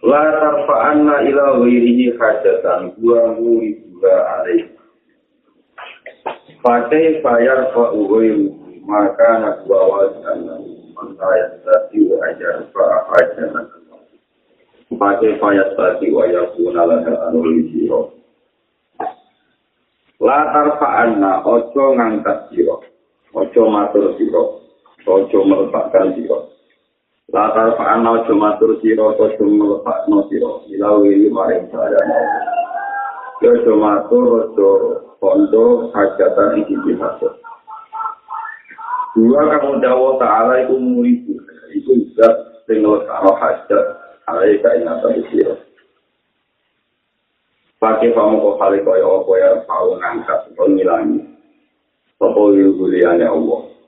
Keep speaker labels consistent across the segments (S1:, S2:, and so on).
S1: La tarfa'anna ila ghairihi hajatan wa muriduha alaih. Fakai fayar fa'u ghairu maka nakwa wajanna mantayat tati wa ajar fa'ahajana. Fakai fayat tati wa yakuna laha anul siro. La tarfa'anna ojo ngangkat siro. Ojo matur siro. Ojo meletakkan siro. Latar fa'ana ojo matur siro, ojo melepakno siro, ilawi maring saya mau. Ojo matur, ojo kondo, hajatan iki bihasa. Dua kamu dawa ta'ala itu muridu, itu zat sing lekano hajat, alai kainata siro. Pakai kamu kok kali kaya apa ya, kau ngangkat, kau ngilangi. Sopo yuguliane Allah.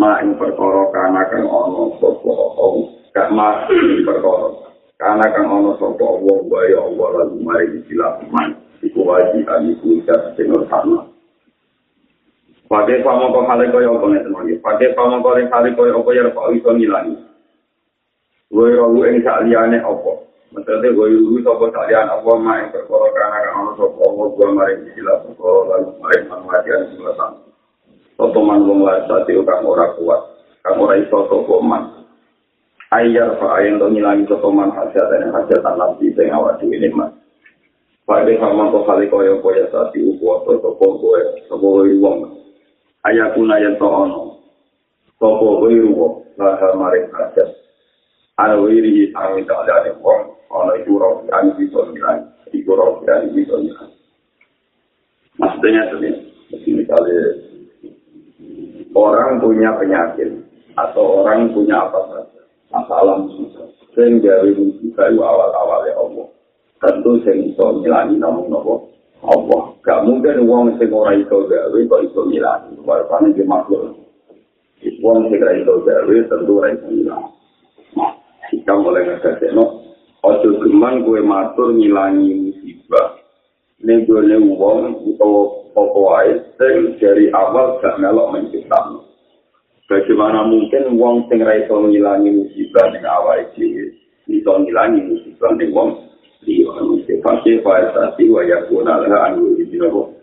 S1: Ma ing perkara kana kang ana sapa Allah gak ing perkara kana kang ana sapa Allah wae Allah lan mari dilakukan iku wajib iku sak sing utama Pake pamoko hale kaya apa ngeten lagi. Pake pamoko ning hale kaya apa ya Pak iso ngilangi. Woy rawu ing sak liyane apa. Maksudnya gue dulu sopo salian apa main perkara kang ana sapa Allah gue mari dilakukan lan mari manfaatkan selatan. Sopo man wong lasati kang ora kuat, kang ora iso sopo man. Ayar fa ayen to ngilangi sopo man hajat dan hajat lan di sing awak dhewe nikmat. Pada sama kok kali koyo koyo sati upo atau sopo kowe sopo wong. Ayakuna yen to ono. Sopo kowe upo laha maring hajat. Ana wiri sami ta ada wong ana iku ro kan iso ngilangi. Iku ro kan iso ngilangi. Maksudnya tuh misalnya orang punya penyakit atau orang punya apa saja. Masalah susah sehingga juga awal-awal ya Allah. Tentu sing iso ngilangi namun nopo Allah. Gak mungkin uang sing ora iso gawe kok iso ngilangi warpane ki makhluk. Uang sing ora iso gawe tentu ora iso ngilangi nah kita mulai ngerti ojo geman kue matur ngilangi musibah. Ning gone wong utawa apa wae sing dari awal gak melok menciptakan. Bagaimana mungkin wong sing ra iso ngilangi musibah ning awake dhewe iso ngilangi musibah ning wong liya mesti pasti faisati wa yakuna laha anu dijero.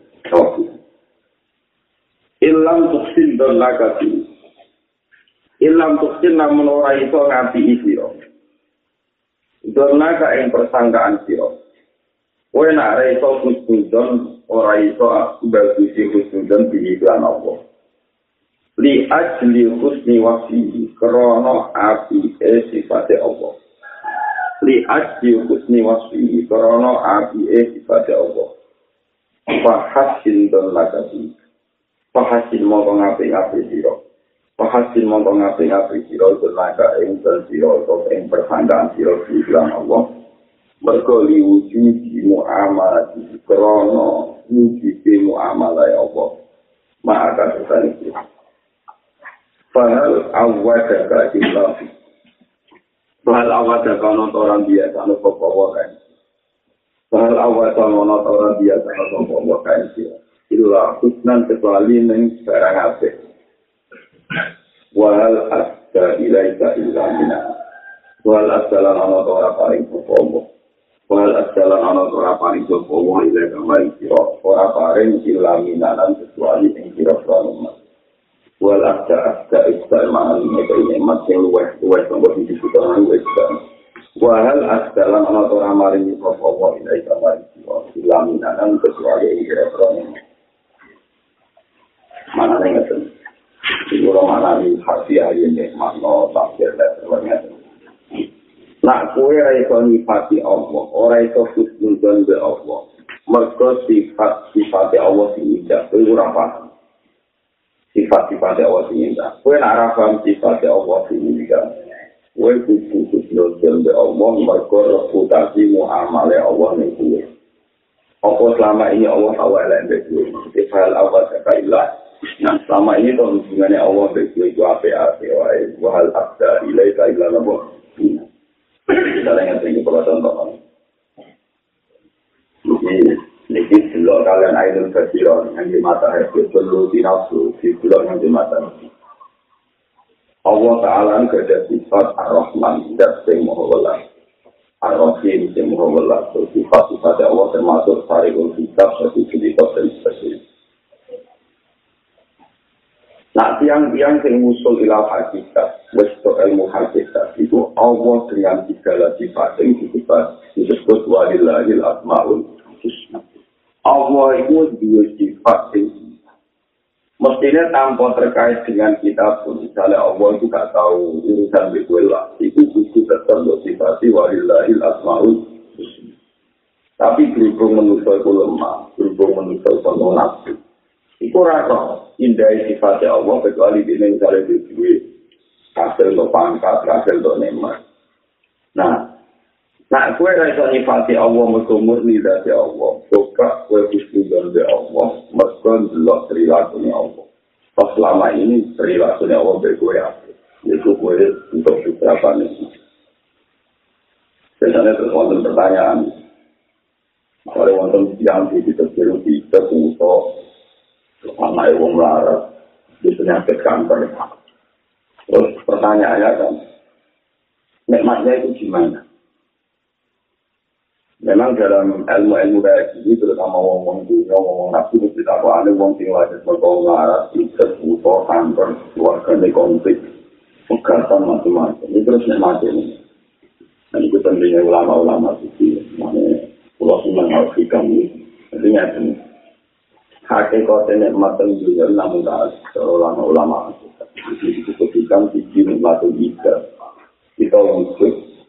S1: Ilang tuksin don lagati. Ilang tuksin namun ora iso ngapi isiro. Don laga ing persangkaan siro. Kowe nak ra iso kusnudon ora iso bagusi kusnudon diiklan apa. Li ajli husni wasi krono api e sifate apa. Li ajli husni wasi krono api e sifate apa. Fahasin don lagati. Fahasin mongko ngapi-ngapi siro. Fahasin mongko ngapi-ngapi siro don laga ing don siro ing persangkaan siro diiklan Allah. Mergo liwuji muamalah di krono wujud muamalah ya Allah maka setan itu. Fahal awada ka ilah Fahal awada ka nonton orang biasa no popo kan? Fahal awada nonton orang biasa no popo kan? Itulah husnan kecuali neng barang apa Wahal asda ilaika illa minah Wahal asda lan nonton orang paling popo Wal ajalan ana ora paring sapa wa ila kamari sira ora paring ila minanan kecuali ing sira umat. Wal aja istal ma'al mek ini masing luweh luweh sanggo siji sudah luweh kan. Wal ajalan ana ora maring sapa wa ila kamari sira ila minanan kecuali ing sira umat. Mana ngeten. Iku ora mana ni hati ayen nek makno tafsir lan Nak kue ra iso nyifati Allah, ora iso husnudon be Allah. Mergo sifat sifat Allah sing indah, kue ora paham. Sifat sifat Allah sing indah. Kue nak ra paham sifat Allah sing indah. Kowe kudu kudu jembe Allah mergo reputasi muamale Allah ning kowe. Apa selama ini Allah tahu elek mbek kowe? Ifal awal sekailah. Nah, selama ini tuh hubungannya Allah mbek kowe itu ape-ape wae. Wahal abda ilaika illa nabo. Misalnya yang tinggi kalau contoh. Ini, ini delok kalian ainul kasiron yang di mata itu perlu di nafsu, di delok yang di mata Allah Ta'ala ada sifat Ar-Rahman dan sing Muhawalah. Ar-Rahim sing Muhawalah. So, sifat-sifat Allah termasuk Sarikul Kitab, dan sebagainya. Nah, tiang-tiang yang musul ilah hakikat, westo ilmu hakikat, itu Allah dengan segala sifat yang disebut, disebut walillahil asma'ul husna. Allah itu dua sifat yang Mestinya tanpa terkait dengan kita pun, misalnya Allah itu gak tahu urusan lah, itu kudu tetap motivasi walillahil asma'ul Tapi berhubung manusia itu lemah, berhubung manusia itu nafsu. Itu rasa indah sifatnya Allah, kecuali di misalnya di duit, hasil untuk pangkat, hasil untuk nemat. Nah, Nah, kue rasa nyifati Allah mereka murni dari Allah. Coba kue kusti dari Allah. Mereka delok perilakunya Allah. Pas selama ini perilakunya Allah dari kue apa? Itu kue untuk beberapa nih. Biasanya terus wonten pertanyaan. Kalau wonten yang di terbiru di terbuto, sama ibu melarat, di penyakit kanker. Terus pertanyaannya kan, nikmatnya itu gimana? Memang dalam ilmu-ilmu kayak gini, terutama wong-wong dunia, wong-wong nafsu, mesti tak apa ada wong sing wajib berkong larat, ikut, buto, kanker, keluarga, di konflik, pegatan, macam-macam. Ini terus nikmati ini. Dan itu tentunya ulama-ulama suci, senang harus hikam ini. Jadi ngerti ini. Hakikatnya nikmatan dunia, namun tak ada ulama-ulama. Jadi disebut hikam, sisi nikmatan juga. Kita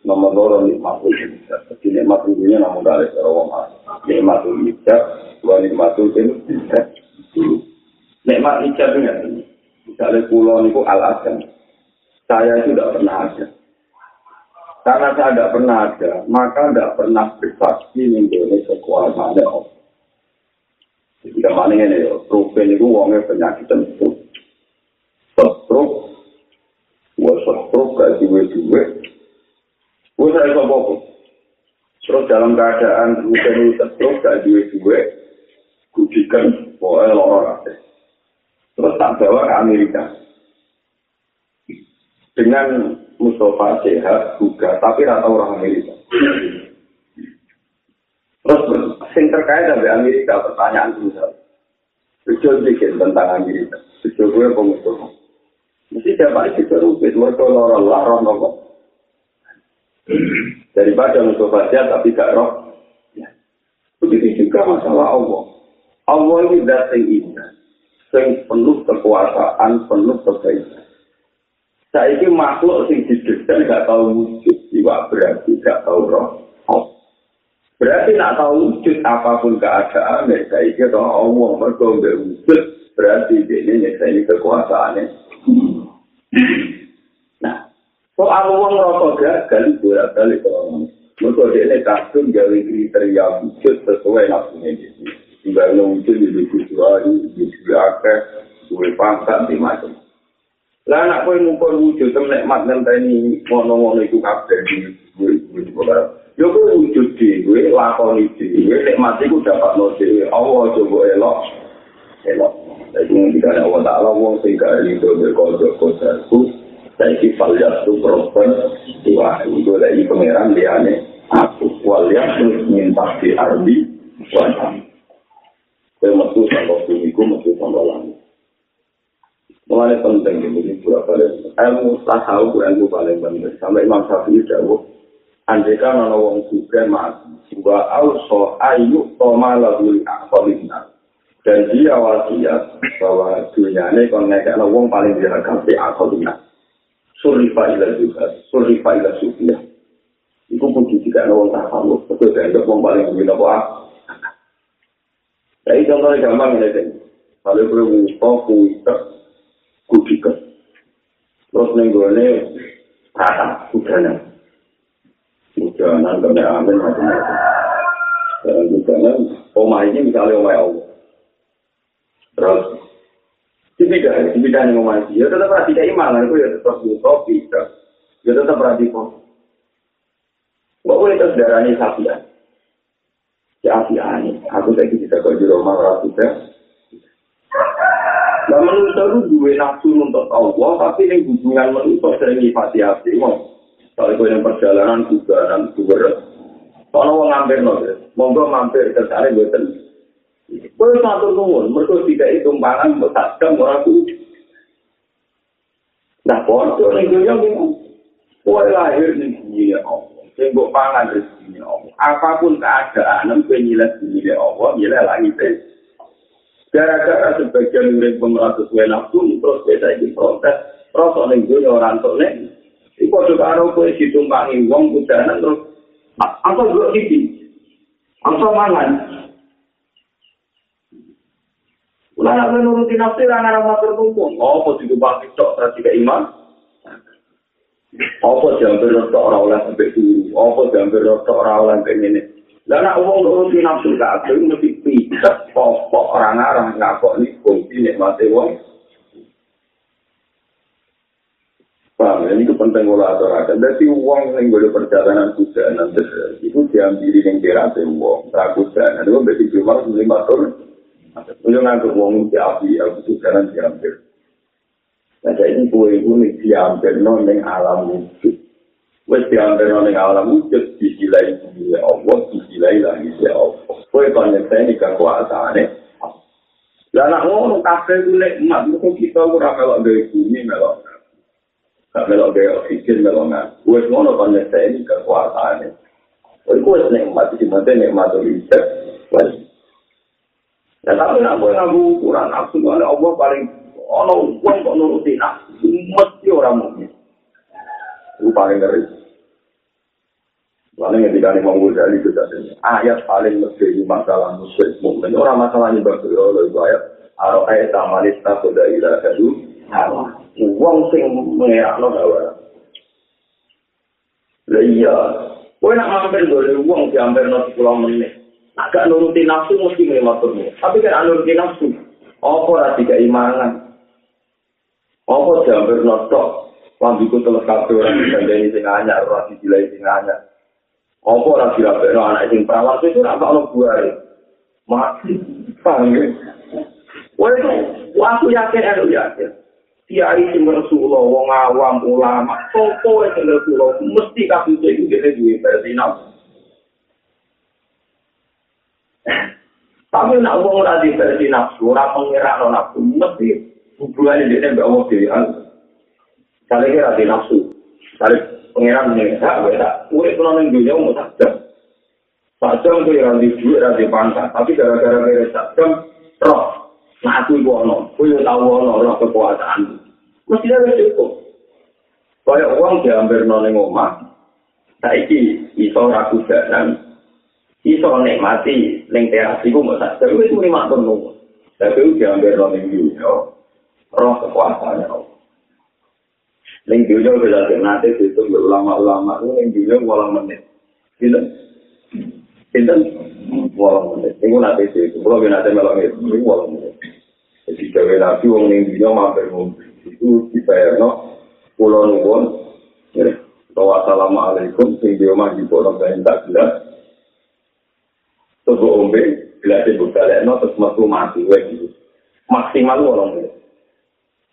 S1: nomor loro nikmatul ijab. Jadi nikmatul dunia namun dari orang mas. Nikmatul ijab, dua nikmatul ijab. Nikmat ijab ini. Misalnya pulau niku al -Azam. Saya itu tidak pernah ada. Karena saya tidak pernah ada, maka tidak pernah bersaksi mengenai kekuasaan Allah. Jadi kemana ini ya, profen itu uangnya penyakit tentu. Stroke, gua stroke kayak duit-duit, Gue saya kok Terus dalam keadaan hujan terus gak duwe duwe, kudikan pokoknya lorong Terus tak bawa ke Amerika. Dengan Mustafa sehat juga, tapi rata orang Amerika. Sing terkait dengan Amerika pertanyaan misal. Tujuan bikin tentang Amerika. Tujuan gue pengusaha. Mesti siapa itu rupit, mereka lorong lah, roh daripada untuk baca tapi gak roh. Ya. Begitu juga masalah Allah. Allah ini datang indah, yang penuh kekuasaan, penuh kebaikan. Saya ini makhluk yang didesain gak tahu wujud, jiwa berarti gak tahu roh. Berarti nak tahu wujud apapun keadaan, ya saya ini tahu Allah mereka wujud, berarti ini saya ini kekuasaannya. Soal uang rokok gagal, bolak balik orang. Mereka ini kadung gawe kriteria wujud sesuai nafsunya gitu. Tinggal wujud di buku suari, di buku akeh, gue pangkat, di macam. Lah anak kowe ngumpul wujud mat nanti ini ngono-ngono iku kabeh di coba. Yo kowe wujud gue lakoni di gue nikmat iku dapat no dhewe. Allah coba elok. Elok. Jadi ngendikane Allah Ta'ala wong sing gak iso berkodok kodok saiki falya tu propen dua itu lagi pangeran dia ane aku walya terus minta di ardi saya metu sama sumiku metu sama langit Mulai penting ini pura kali ilmu tahu ilmu paling penting sampai Imam Syafi'i jauh andeka ana wong suka mati wa auso ayu toma lagu akhirina dan dia wasiat bahwa dunia ini kalau ngekek wong paling diragam di akhirina surifa ila juga, surifa ila sufia. Iku pun juga ada orang tak tahu, betul kan? Itu orang paling gila apa? Jadi contohnya gampang ini kan. Kalau gue ngumpul, kuita, kudikan. Terus nenggone rata hujanan. Hujanan kena amin macam-macam. Dan hujanan, omah ini misalnya omah Allah. Terus, dipindah, dipindah yang omah ini. Ya tetap rati kayak iman, itu ya tetap utopi. Ya tetap rati kok. Kok boleh terus darah ini sapi ya? Ya api ani, aku lagi bisa kau di rumah ratu ya. Nah manusia itu dua nafsu untuk Allah, tapi yang hubungan manusia sering nyifati hati. Kalau kau yang perjalanan juga juga Kalau mau ngambil nol, monggo mampir ke sana gue ten. Kau satu nuwun, mereka tidak itu tumpangan, bertakam orang itu. Nah, bodoh nih gue yang. Kau lahir nih dunia Allah, sing pangan rezeki Allah. Apapun keadaan, kowe nyilet dunia Allah, nyilet lagi teh. Gara-gara sebagian murid pemerintah sesuai nafsu, terus beda di protes, rasa ning dunia orang tuh nih. Iku juga karo kowe ditumpangi wong kudanan terus apa dua titi, apa mangan. Ulah nak nuruti nafsu ra ngara matur tumpung. Oh, apa ditumpangi tok ra tiga iman? Apa jamber tok ora oleh sampai dulu? Apa jamber tok ora oleh sampai ngene? Lah nak wong nuruti nafsu gak ada mesti pitet pokok orang arang ngakok nih fungsi nikmati wong. Paham, ini itu penting kalau aturakan. Jadi uang yang boleh perjalanan kuda nanti itu diambil yang kira uang. Tak kuda, nanti itu berarti cuma lima tahun. Untuk nganggur uang di api, aku kuda nanti diambil. Nah, jadi kue itu diambil non alam wujud. Wes diambil non alam wujud, disilai dunia Allah, disilai lagi si Allah. Kue koneknya ini kekuasaannya. Lah nak ngono kafe itu nikmat, mungkin kita kurang melok dari bumi melok. Gak melok gaya oksigen melok nggak. Gue ngono kan saya ini kekuasaan ini. Gue gue nikmat di mana nikmat itu bisa. Ya tapi nak gue ngaku ukuran nafsu mana Allah paling ono uang kok nuruti nafsu mesti orang mungkin. Itu paling ngeri. Lalu ketika ini mau dari itu ayat paling lebih masalah muslim mungkin orang masalahnya berbeda itu ayat. Aro ayat amalis tak sudah ilah wong sing ngerakno gawe. Lah iya, kowe nak mampir golek wong diambil nang pulau menit. Agak nuruti nafsu mesti ngematurmu. Tapi kan nuruti nafsu. Apa ora tiga imanan? Apa diambil notok? Lambiku telah kabeh ora dikandani sing anyar, ora dijilai sing anyar. Apa ora dirapekno anak sing perawan itu ora ono buare. Paham ya? Wah, aku yakin, aku yakin. Kiai sing Rasulullah wong awam ulama sopo sing Rasulullah mesti kabeh iki dhewe duwe versi Tapi nak wong ora di versi nafsu, ora pengiran nafsu, mesti hubungannya dia mbak Allah dhewe. Kali kira di nafsu, kali pengiran nih, hak beda. Urip kulo ning dunya mau sajam. Sajam kuwi ora di duit, ora di pangkat, tapi gara-gara kira sajam, roh. Nah, iku ono, kuwi tau ono ora kekuasaan. Mesti ada cukup. Kaya uang diambil nol omah, saiki iso ragu jalan, iso nikmati ning teras iku mau sak terus itu lima tahun Tapi itu diambil nol dunia, roh kekuasaannya Allah. Ning dunia bisa nanti itu ulama-ulama ning dunia walang menit. Gitu. Gitu. Walang menit. Ini nanti itu. Kalau nanti melok itu, walang menit. Jadi gawe nabi wong ning dunya mampir ngombe. Iku dibayarno kula nuwun. Ya, Assalamualaikum sing di omah di bono ben tak jelas. Tunggu ombe, bila dibukalekno terus metu mati wae Maksimal wong menit.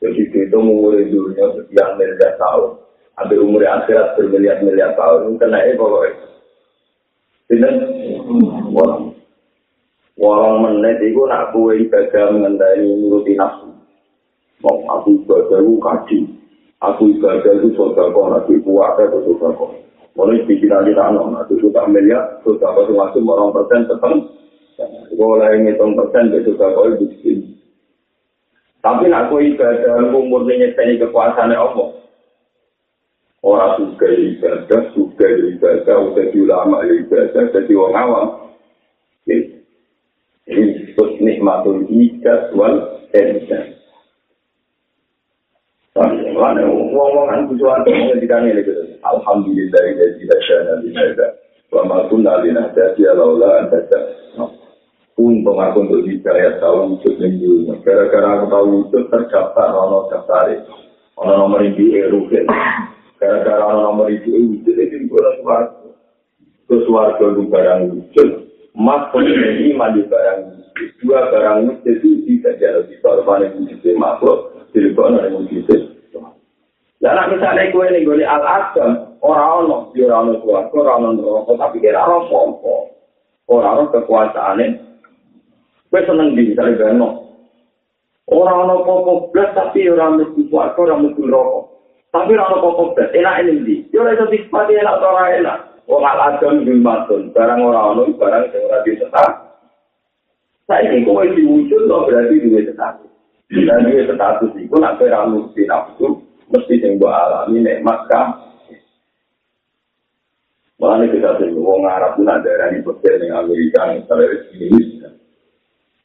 S1: Jadi itu umur dunia sekian miliar tahun. Ambil umur akhirat bermiliar-miliar tahun. Kena pokoknya. Tidak. Wah. Walang menit itu nak kue ibadah mengendali nuruti nafsu. Mau aku ibadah itu kaji. Aku ibadah itu sodako, nanti puasa itu sodako. Mulai pikiran kita no, nanti sudah miliar, sodako itu masuk orang persen tetap. Boleh ngitung persen, itu sodako itu di Tapi nak kue ibadah umur ini nyetani kekuasaan Allah. Orang suka ibadah, suka ibadah, udah ulama ibadah, jadi orang awam. Disebut nikmatul ijaz wal ijaz. Wong-wong kan butuhan ngedikan ini gitu. Alhamdulillah dari tidak tidak. Wa ma kunna linahtadiya laula an tadakna. Untung aku untuk hidayah tahu yang dunia. Gara-gara aku tahu wujud terdaftar ono daftar ono nomor ini erugen. Gara-gara ono nomor ini wujud itu suarga. Ke suarga itu barang wujud. Mas ini iman di barang. Dua barang wujud itu tidak jadi bisa paling wujud makhluk. Jadi kok ada wujud. Nah, misalnya gue ini gue al-adam, orang-orang, di orang-orang suarga, orang-orang tapi kira orang-orang Orang-orang kekuasaannya, Kowe seneng di misalnya beno. Orang ono pokok belas tapi orang mesti kuat, orang mesti rokok. Tapi orang ono pokok belas, enak ini di. Lagi sih pasti enak orang enak. Wong aladon di matun, barang orang ono, barang yang ora disetak. Saya ini kowe diwujud loh berarti duwe status. Dan duwe status itu nak kira mesti nafsu, mesti yang buat alami nikmat kan. Malah kita sih, wong Arab pun ada yang berpikir dengan Amerika, misalnya ini,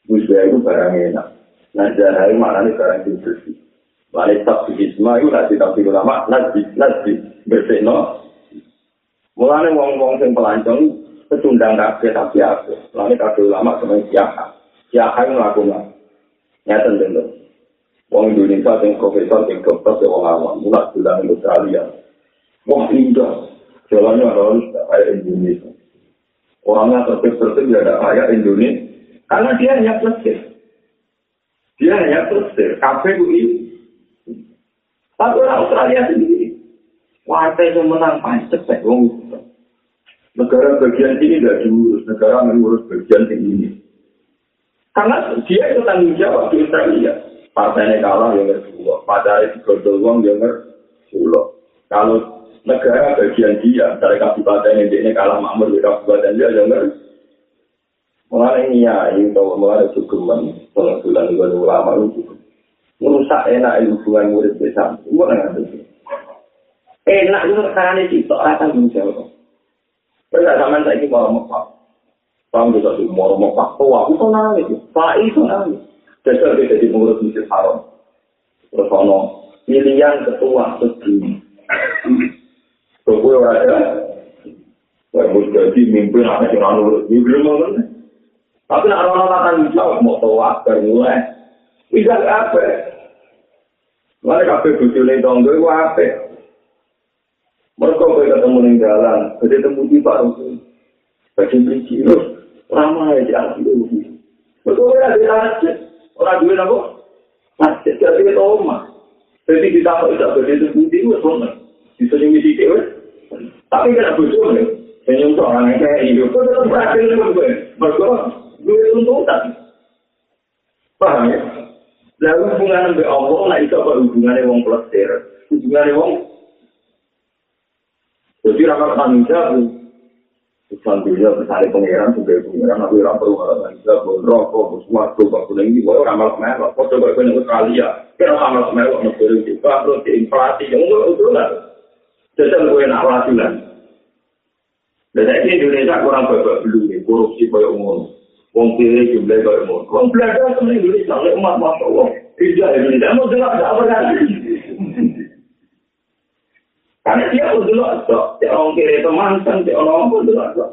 S1: Musbah itu barang enak. Nah, jahai maknanya barang yang bersih. Lalu tak isma itu nanti tak ulama nanti nanti bersih no. Mulanya wong-wong yang pelancong pecundang kafe tapi apa? Lalu kafe ulama sama siapa? Siapa yang melakukan? Nyata tentu. Wong Indonesia yang profesor yang dokter yang wong awam mulai bilang di Australia. Wong indah. Jalannya harus kayak Indonesia. Orangnya tertib-tertib ya ada kayak Indonesia. Karena dia hanya plesir. Dia hanya plesir. Kafe ini. Tapi orang Australia sendiri. Partai yang menang paling cepat. Negara bagian ini tidak diurus. Negara mengurus bagian ini. Karena dia itu tanggung jawab di Australia. Partainya kalah yang kedua. Partai digodol uang yang kedua. Kalau negara bagian dia, dari kabupaten ini kalah makmur di kabupaten dia, yang ini ya, ini kalau mulai cukuman, pengasulan bulan ulama itu. Merusak enak hubungan murid desa, nggak ada. Enak itu karena itu tak rata menjawab. Tidak sama saya ini mau mepak. Kamu bisa sih mau mepak. Oh, aku tuh nangis. Pak itu nangis. Dasar kita di murid masjid haram. Terus ono pilihan ketua segini. Kau orang ya. Saya mau jadi mimpin anak yang anu. Ini belum mau Tapi nak orang orang tanggung jawab mau tahu bermulai. Bisa apa? Kafe butuh nih dong gue apa? Mereka gue ketemu nih jalan, jadi temu di baru. Bagi biji lu, ramai di atas itu. Betul ya di atas orang duit apa? Masjid jadi itu rumah. Jadi kita harus tidak begitu budi lu semua. Bisa jadi dikit, tapi kan butuh nih. Senyum seorang yang kayak hidup, kok tetap berhasil gue. Mereka duwe tuntutan. Paham ya? Lalu hubungan dengan Allah, nah itu apa hubungannya wong plesir? Hubungannya wong jadi rakyat tanggung jawab. Tuhan dunia besar pengeran sebagai pengeran, aku orang perlu kalau tanggung jawab, rokok, sesuatu, bangun ini, boleh orang malas merah, kok coba itu yang Australia, kira orang malas merah, negara juga, terus di inflasi, yang enggak itu lah. Jadi gue nak lagi lah. Dan saya Indonesia kurang babak belum, korupsi kayak umum. wong kiri jumlah kau mau wong belajar sama Indonesia masya Allah tidak Indonesia mau jelas apa kan karena dia mau jelas kok dia orang kiri itu mantan dia orang apa jelas kok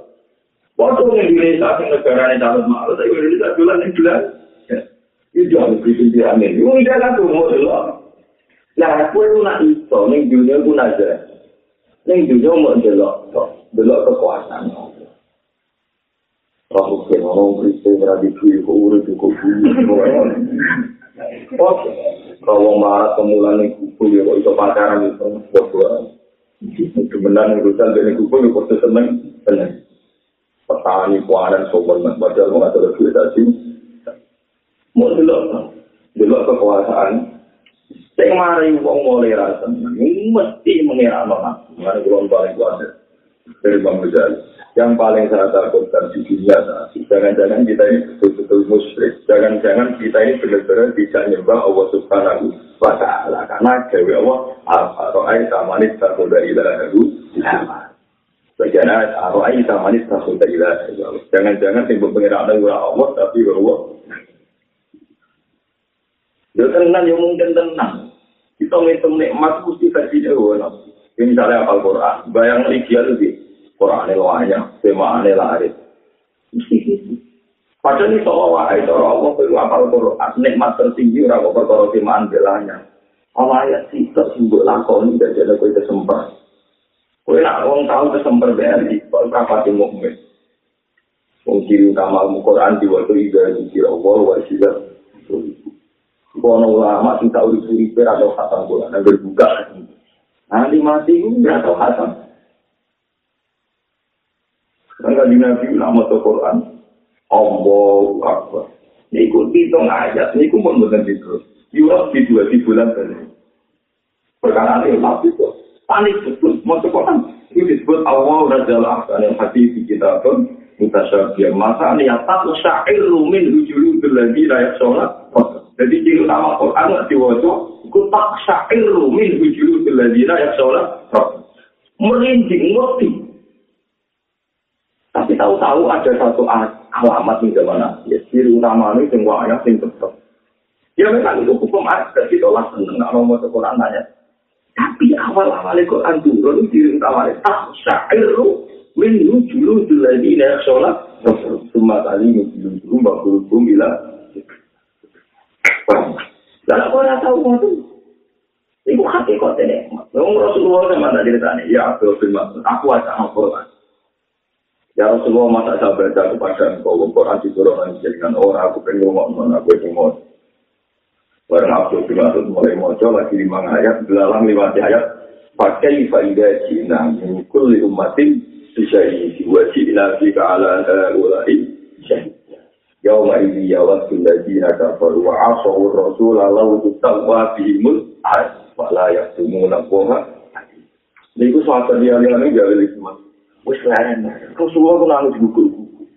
S1: waktu Indonesia yang negara ini dapat malu tapi Indonesia bulan ini bulan itu jangan bikin dia amin. Itu tidak kan mau jelas nah aku itu nak itu nih dunia pun aja nih dunia mau jelas kok jelas kekuasaan. Aku kena orang Kristen berada di di kau bumi. Oke, kalau marah kemulan yang kuku ya kok itu pacaran itu bodoh. Kebenaran urusan dari kuku ya kok seneng seneng. Petani kuaran sobat mas baca mau ngatur duit tadi. Mau dulu, dulu kekuasaan. Sing mari wong mulai rasa mesti mengira nolak. Mana belum paling kuat dari Bang Mujahid. Yang paling saya takutkan di dunia. Jangan-jangan kita ini betul-betul musyrik. Jangan-jangan kita ini benar-benar tidak nyembah Allah Subhanahu wa Ta'ala. Karena Dewi Allah, Ar-Ra'ai Tamanis Tahuda Ilahu Sama. Bagaimana Ar-Ra'ai Tamanis Tahuda Ilahu Jangan-jangan timbul pengiraan Allah, tapi Allah. Ya tenang, ya mungkin tenang. Kita ngitung nikmat mesti versi Jawa. Ini misalnya apa Quran, bayang ideal itu Quran ini banyak, ini. Mesti gitu. Padahal ini soal wahai cara Allah itu apal Quran, nikmat tertinggi orang apa perkara temaan belanya. Allah ayat sih tersimbol lakon tidak jadi kau kesempat. Kau nak orang tahu kesempat dari kalau kapal di mukmin. Ciri utama Quran di waktu itu di Allah wasilah. Kono ulama sing tahu di atau khatam Quran yang berbuka. Nanti mati itu nggak tahu khatam. Di Nabi ulama Quran, Allahu Akbar. Niku hitung ayat, niku pun bukan itu. Yurab di dua di bulan tadi. Perkara ini tapi itu panik betul. Mau Quran itu disebut Allah Rajalah dan yang hati di kita pun kita. Masa niatat syair rumin hujulu berlagi rakyat sholat. Jadi ciri utama Quran nggak diwajib. Ku tak rumin hujulu berlagi rakyat sholat. Merinding ngerti. Tapi tahu-tahu ada satu alamat di zaman Nabi. Ciri utama ini semua ayat yang tetap. Ya memang itu hukum adat. Kita lah seneng nggak mau Quran nanya. Tapi awal-awal Quran turun ciri utama ini tak syair min hujulu rakyat sholat. Semua kali hujulu dulu bakul bila. Dan aku rasa tahu itu. Ibu hati kok ini. Rasulullah sama tadi ditanya. Ya Abdul bin Masud. Aku aja Quran. Ya Rasulullah masa saya baca kepada engkau Quran di Quran dengan orang aku pengen ngomong aku itu mau. Barang Abdul bin Masud mulai mojo lagi lima ayat, belalang lima ayat. Pakai faidah Cina mengikul di umatin syahid wa Cina fi ala ulai. Yaum ini yawat ladina kafaru wa asawu rasul lalu tutawwa bihimul ayat wa la yaktumuna qoha. Niku suatu dia yang ini jadi semua. Wis lain. Rasulullah itu nangis gugur-gugur.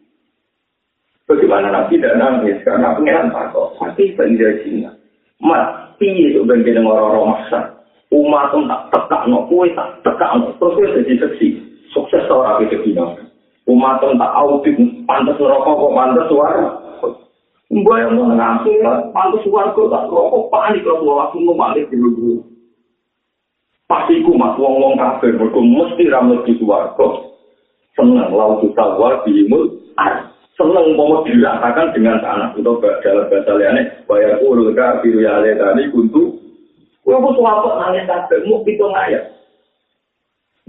S1: Bagaimana Nabi tidak nangis? Karena pengiran takut. Tapi tidak Cina. Mat, piye itu bagi dengan orang-orang maksa. Umat itu tak tekak, no. kue tak tekak, no. terus kue jadi seksi. Sukses orang itu Cina. Umat itu tak audit, pantas merokok, kok pantas suara. Mbak yang mau ngasih, pantas suara, kok tak rokok, panik, Rasulullah langsung ngomalik dulu-dulu. Pasti ku mas wong-wong kafir, mereka mesti ramai di suarga. Senang laut tawa bimul senang mau dirasakan dengan tanah. Itu dalam bahasa lainnya bayar urul kafir ya le tadi kuntu. Kue pun suapot nangis kabeh mau itu ngayat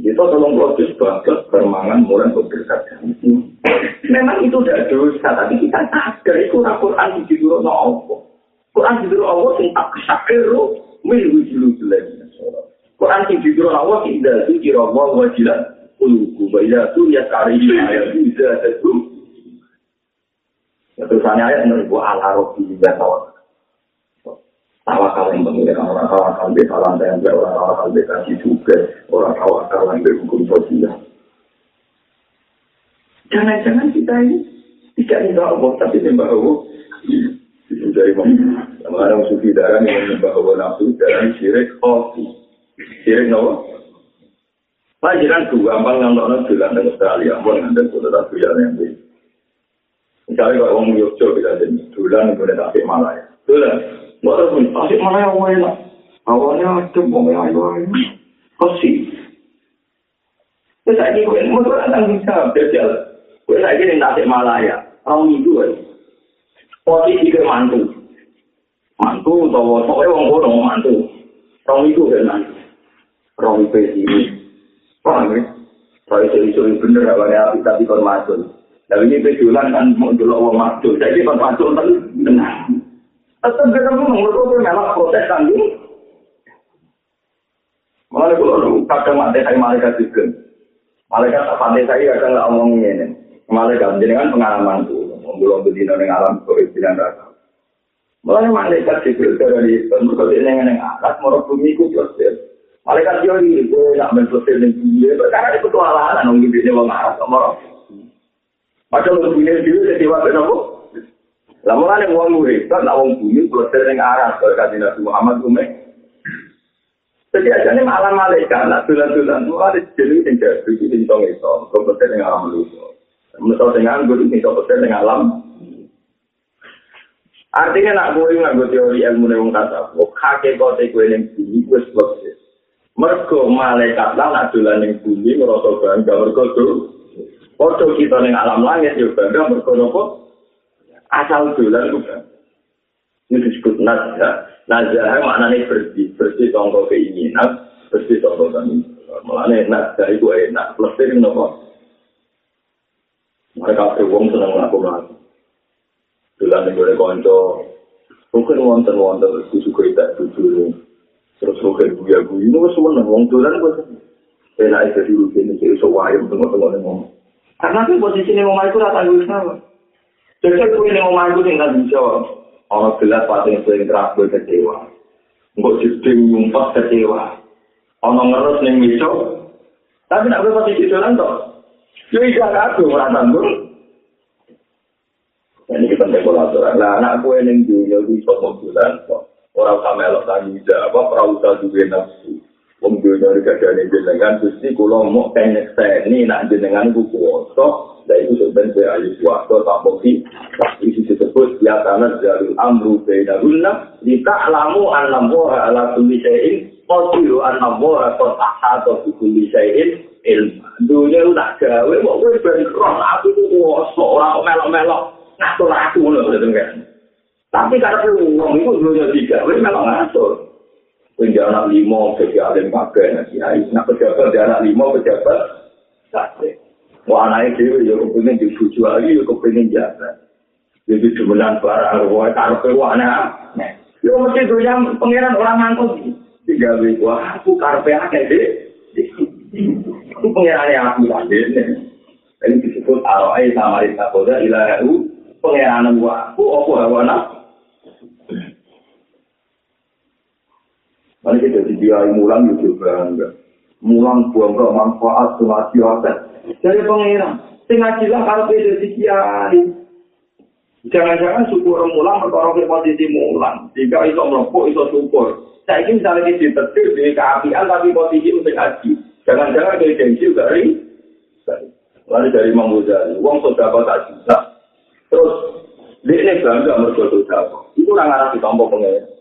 S1: itu tolong proses bagus permangan mulai berdekat memang itu tidak dosa tapi kita sadar itu Quran di dulu no Quran di dulu Allah sing tak sakiru milu jilu Quran di dulu Allah tidak suci Allah wajilah kuluku baida tu ya kari ayat bisa itu. Ya tulisannya ayat menurut ala robi juga tawak tawakal yang pemilik orang tawakal di salam dan orang tawakal di kasih juga. Orang tawakal yang berhukum sosial jangan-jangan kita ini tidak nyembah Allah tapi nyembah Allah. Dari mengarang sufi darah yang menyembah Allah nafsu darah syirik kopi syirik nawa Pak jiran tuh gampang nonton bulan di Australia, pun ada saudara bulan yang ini. Misalnya kalau orang Yogyo kita jadi bulan itu ada tasik malaya. Bulan, nggak ada pun tasik malaya awalnya. Awalnya ada bongnya ayo ayo. Kasih. Terus ini gue mau tuh tanggung jawab jajal. Gue lagi nih tasik malaya. Orang itu kan. Posisi ke mantu. Mantu atau pokoknya orang bodoh mantu. Orang itu kan. Orang itu ini. Paham ya? Kalau isu-isu yang bener, awalnya api tapi kon masuk. Tapi ini pejulan kan mau dulu orang masuk. Jadi kon masuk tapi benar. Tetap kita ngomong, mereka pun memang proses kan ini. Malah kalau kadang mati saya malaikat juga. Malaikat tak pandai saya kadang nggak ngomongin ini. Malaikat jadi kan pengalaman tuh. Ngomong bedino dengan alam kehidupan rasa. Malah malaikat juga dari mereka dengan yang atas, mau bumi ku proses. Malaikat yo iki kowe nak menfosil ning piye, perkara iki petualangan nang ngene wong arep omong. Padahal lu punya dhewe dadi wae nopo? Lah mulane wong murid, kan wong bumi proses ning arah karo kanjeng Nabi Muhammad kume. Jadi aja nih malam malaikat, nak tulan-tulan, tuh ada jadi yang jadi itu tong itu, kompeten dengan alam manusia. Menurut dengan guru ini kompeten dengan alam. Artinya nak gue nggak teori ilmu nih wong tasawuf, kakek kau teh gue yang bumi gue sebab Mergo malaikat lan nak dolan ning bumi ngrasa bangga mergo tuh. Padha kita ning alam langit yo bangga mergo nopo? Asal dolan ku kan. Ini disebut nazah. Nazah maknanya bersih, bersih tonggo keinginan, bersih tonggo kami. Mulane nazah itu enak, ini nopo? Mereka berwong seneng melakukan Dolan ning gone kanca. Mungkin wonten-wonten suka tak jujur. Terus mungkin buya-buya ini wis seneng wong dolan kok. Enak iki dulu kene iki iso wae tengok-tengok ning ngomong. Karena kan posisi omah iku ora tanggung jawab. Jadi aku ini omah iku sing tanggung jawab. Ono gelas pating sing keras kowe kecewa. Mbok jeding nyumpet kecewa. Ono ngerus ning meja. Tapi nek kowe posisi dolan to. Yo iki aku ora tanggung. Ini kita spekulator. Nah, anak kue neng dunia itu bisa bulan kok. Orang sama elok tanggung jawab, orang usah juga nafsu. Wong dunia ini gak ada jenengan, Gusti kulo mau kenek ini nak jenengan ku kuoso, dan itu sebenarnya ayu suwato tak bukti. Tapi itu disebut ya karena dari amru beda guna, jika alamu anamora ala kulli syai'in, qadiru anamora qataha atau kulli syai'in ilmu. Dunia udah gawe, kok gue ben aku itu kuoso, orang melok-melok. ngatur aku betul kan. Tapi karena wong itu dulu tiga, wes memang ngatur. Penjara anak lima, jadi alim pakai nanti ayu. Nah pejabat dia anak lima, pejabat. Wah anaknya dewi, ya kepengen dibuju lagi, ya kepengen jasa. Jadi sebenarnya barang, wah karpe wana. Ya mesti itu yang pengiran orang ngangkut. Tiga wih, wah aku karpe aja deh. Itu pengirannya aku lagi. Ini disebut aro'ai samarita koda ilahahu pengiranan aku, apa hawa nafsu. Nanti kita dibiayai mulang itu bangga. Mulang buang manfaat semati aset. Dari pengiran. Tengah jelas kalau kita dikiai. Jangan-jangan syukur mulang berkorong ke posisi mulang. Jika itu merokok, itu syukur. Saya ingin misalnya di ditetir di keapian tapi posisi untuk haji. Jangan-jangan dari gengsi juga ring. Lalu dari Imam Ghazali, uang sudah tak juta. Terus dia ini bangga mergo sodako. Itu orang arah ditompo pengen.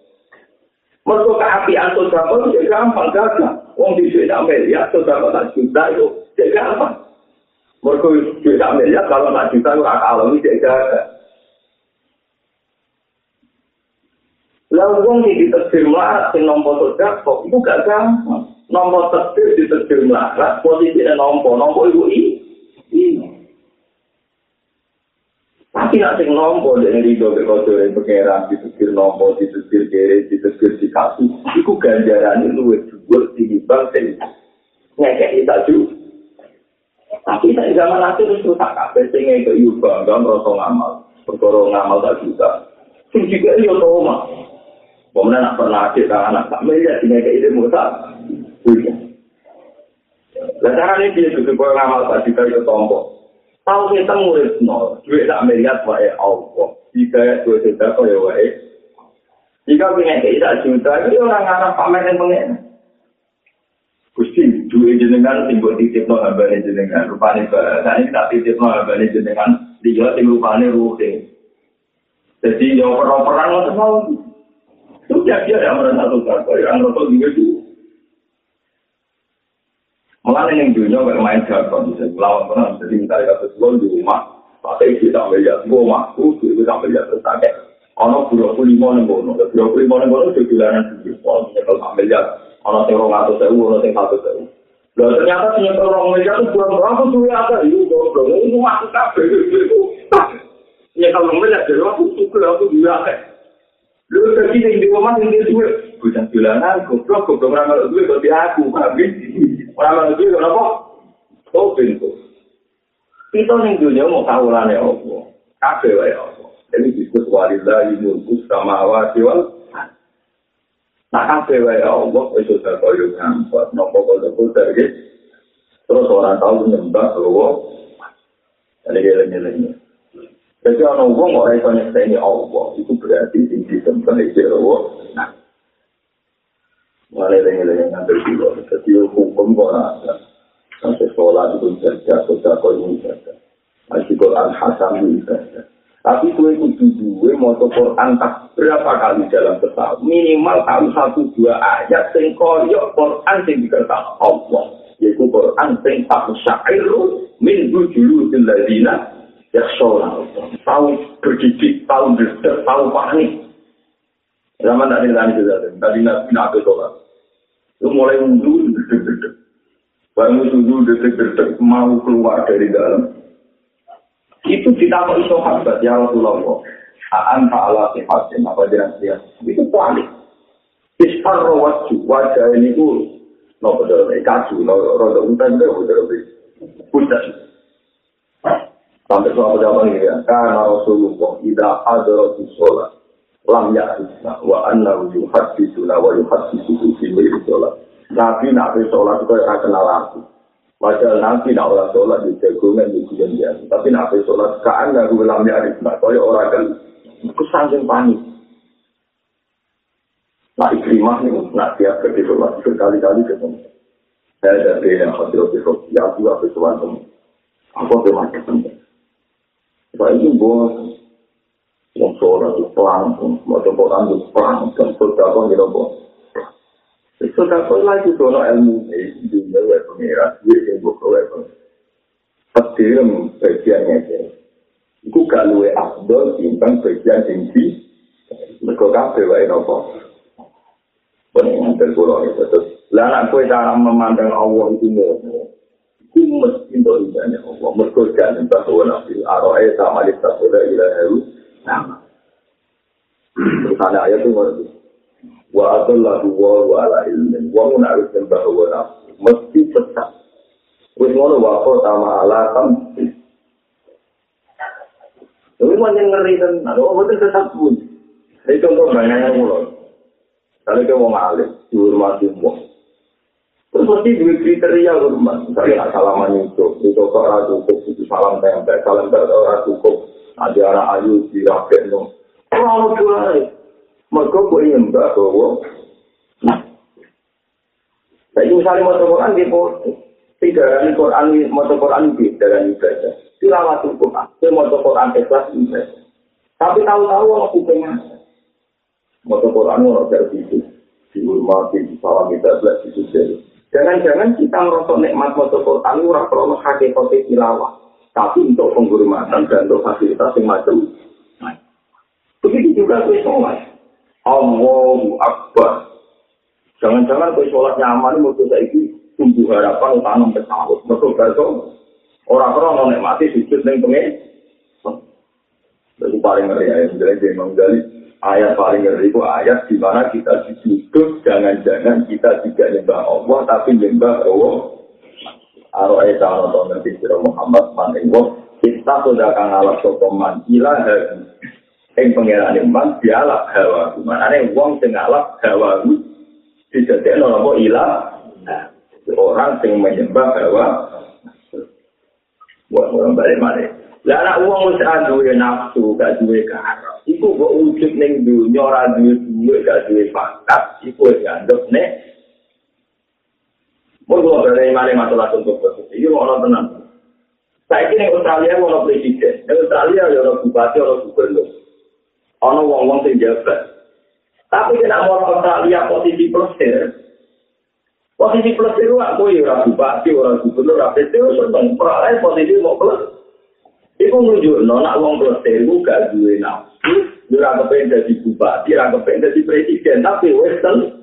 S1: Mergo keapian sodako itu gampang gagal. Wong di duit miliar sodako tak juta itu jadi gampang. Mergo duit miliar kalau tak juta itu raka alami gagal. Lalu wong di ditetir melarat sing nompo sodako itu gak gampang. Nompo tetir ditetir melarat posisinya nompo nompo itu ini. Tapi nak sing nompo dari rido ke kotor yang pengeran ditekir nompo, ditekir kiri, ditekir dikasih. Iku ganjaran itu luwes juga tinggi banget. Ngekek kita. Tapi saya zaman nanti terus rusak kabeh sing ngekek yu bangga merasa ngamal. Perkara ngamal tak juga. Sing juga yo toma. Pemenang nak pernah ada anak tak melihat ini kayak ide musa. Wih. Lah carane dia juga ngamal tak juga yo tompo. Tahu kita murid nol, duit tak melihat wae Allah. Jika dua juta kau ya wae. Jika punya kita juta, itu orang anak pamer yang pengen. Gusti, duit jenengan timbul titip no abane jenengan. Rupane bahasa ini tak titip no abane jenengan. Dia tim rupane ruhe. Jadi yang perang-perang itu mau. Itu jadi ada merasa tukar. Yang merasa juga itu. Mulai yang dunia kayak main jargon, bisa melawan pernah, jadi misalnya kata sekolah di rumah, pakai isi tak melihat, mampu, itu tak melihat tak Ono dua puluh lima nih bono, dua puluh lima nih bono itu bulanan tujuh, kalau misalnya tak melihat, ono yang orang atau sewu, ono yang satu sewu. Loh ternyata punya orang melihat itu bukan berapa tuh ya ada, itu goblok, kafe, itu. Ya kalau melihat dari aku suka, aku juga Lu tadi yang di rumah yang dia duit. Bukan bulanan, goblok, goblok orang kalau duit berarti aku, paham Orang kalau duit kenapa? Oh, pintu. Kita nih dunia mau tahu lah nih. Kafe lah ya walillahi mulku sama awasiwal. Nah kafe ya Allah, itu sudah koyo ngampat, nopo koyo dari Terus orang tahu nyembah bahwa ada geleng-gelengnya. Jadi orang wong ora iso nyekseni Allah, itu berarti sing disembah iki Allah. Nah. Mulai dengan yang ngambil dulu, jadi hukum kok ada. Sampai sholat itu saja, sudah kau ini saja. Masih Hasan ini saja. Tapi kue kudu duwe moto Quran tak berapa kali dalam setahun. Minimal tahu satu dua ayat sing koyo Quran sing dikertas Allah. Yaitu Quran sing tak syairu min bujulu dilladina yakshola. Tahu berdidik, tahu berdek, tahu panik. Zaman tak ada tadi juga. Tadi nabi nabi sholat. Itu mulai mundur, berdek-berdek. Baru mundur, berdek-berdek, mau keluar dari dalam. Itu ditakut sahabat ya Rasulullah. Aan ta'ala sifatin apa jenis dia itu balik ispar wajah wajah ini ku no betul kaju no roda untan betul betul. Betul sampai sahabat zaman ini ya karena Rasulullah tidak ada di sholat. Lam ya'isna wa anna yuhadisuna wa yuhadisuhu fi sholat. Nabi nabi sholat itu kenal aku Padahal nanti nak orang sholat di jagungan di dia. Tapi nak sholat kaan nggak gue lamnya ada nah, kaya orang kan kesangking panik. Nah ikrimah nih, nak tiap pergi sholat berkali-kali ketemu. Saya ada yang hasil di ya aku apa sesuatu. Aku apa macam Saya ini bos, yang sholat itu pelan, mau coba itu pelan, dan sudah kau ngira bos. Sudah kau lagi dono ilmu ini dunia wa pengira, dia yang buka wa pengira. Petirem bagiannya dia. Iku gak luwe abdol timbang bagian tinggi. Mereka kafe wa inopo. Peningan tergolong itu. Terus, anak kue cara memandang Allah itu ngono. Iku mesti untuk hidupnya Allah. Mereka jangan bahwa nabi aroe sama di tasoda ilaheru. Nama. Terus ada ayat itu. Wa adallahu wa ala ilmin wa mun arif dan bahwa mesti sesat wis ngono wa ko tama ala kam Tapi mau yang ngeri dan ada orang itu tetap pun. Ini contoh banyak yang mulai. Kalau kita mau ngalih, dihormati semua. Terus mesti dua kriteria hormat. Misalnya nak salaman itu, itu kok orang cukup, itu salam tempel, salam tempel orang cukup. Ada anak ayu, diraket, no. Orang orang Mereka boleh nyembah bahwa Nah. Jadi misalnya mau Quran di Tidak ada Quran, mau Quran di dalam ibadah. Tilawat Quran, dia mau Quran ikhlas ibadah. Tapi tahu-tahu orang hukumnya Mau Quran orang dari itu Dihormati, salam kita, belas itu Jangan-jangan kita merosot nikmat mau Quran Orang perlu hakikat tilawat Tapi untuk penghormatan dan untuk fasilitas yang macam. Begitu juga itu sholat. Allahu Akbar. Jangan-jangan kau sholat nyaman, mau saya ini tumbuh harapan tanam pesawat. Betul betul. Orang-orang mau nikmati sujud yang pengen. Itu paling ngeri ayat jadi dia menggali ayat paling ngeri itu ayat di mana kita disudut jangan-jangan kita tidak nyembah Allah tapi nyembah Allah. Aro ayat nonton nanti Muhammad man kita sudah akan alat sokoman ilah ing pangeran iman dialak hawa. Manane wong sing alak hawa dijadekno apa? Ilah orang sing menyembah hawa. Buat orang balik mana? Lah anak wong wis duwe nafsu gak duwe karo iku kok wujud ning dunya ora duwe duwe gak duwe pangkat iku wis ngandep nek. Mau gue berani mana masalah untuk posisi, ini orang tenang. Saya kira Australia mau presiden, Australia ya orang bupati, orang gubernur. Ana wong-wong sing jabat. Tapi kena mau Australia posisi plus Posisi plus itu aku ya ora bupati, ora gubernur, ora PT, seneng. Peralai posisi mau plus. Iku nunjuk, nak wong plus itu gak duwe nafsu. Ora kepengen jadi bupati, ora kepengen jadi presiden, tapi western.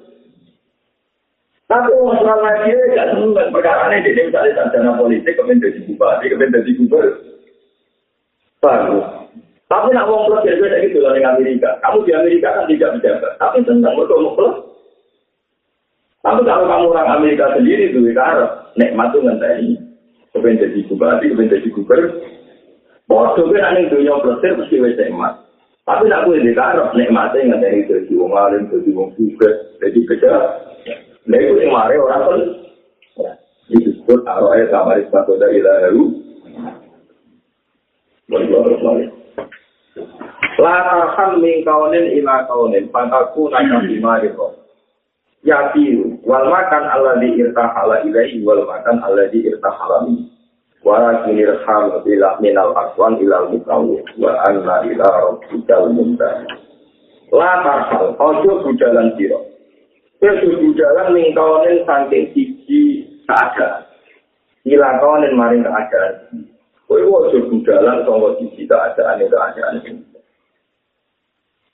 S1: Tapi wong Australia dia gak seneng perkara ini, dia misalnya sarjana politik, kepengen jadi bupati, kepengen jadi gubernur. Bagus. Tapi nak wong plus jadi gitu loh di Amerika. Kamu di Amerika kan tidak bisa. Tapi senang betul mau plus. Tapi kalau kamu orang Amerika sendiri tuh karo nikmat tuh ngenteni. Kepen jadi bupati, kepen jadi gubernur. Bodoh kan aneh dunia plus terus wis emas. Tapi nak gue di karo nikmatnya ngenteni jadi wong alim, jadi wong sukses, jadi kerja. Nah itu yang mari orang pun. Itu disebut aroh ayat kamar isbatu dari lalu. Orang La tarham min kaunin ila kaunin Fantaku naka bima riko Yati wal makan di irtahala ilaihi wal makan Allah di irtahala mi Wala kini rekam ila minal aswan ilal mutawi wa anna ila rabbikal muntah. La tarhal, ojo budalan siro. Ojo budalan ning kawanin saking siji keadaan. Ila kawanin maring keadaan. Kowe ojo budalan sangka siji keadaan itu keadaan ini.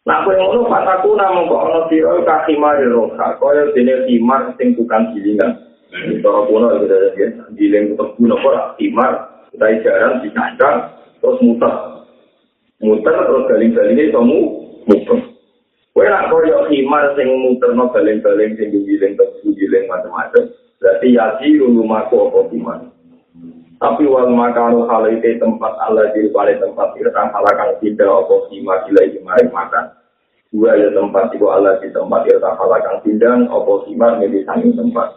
S1: Nah, kowe ngono fataku namung kok ana sira kakimar roha, kaya dene kimar sing tukang gilingan. Cara kuno itu dari ya, giling untuk guna ora kimar, kita jarang dikandang terus muter. Muter terus galing-galingnya kamu muter. Kowe nak koyo kimar sing muterno galing-galing sing giling terus giling macam-macam. Berarti yati rumahku apa kimar. Tapi wal makanu halaite tempat Allah di balik tempat kita halakan tidak apa sima gila kemarin makan. Dua ya tempat itu Allah di tempat kita halakan tidak apa sima di samping tempat.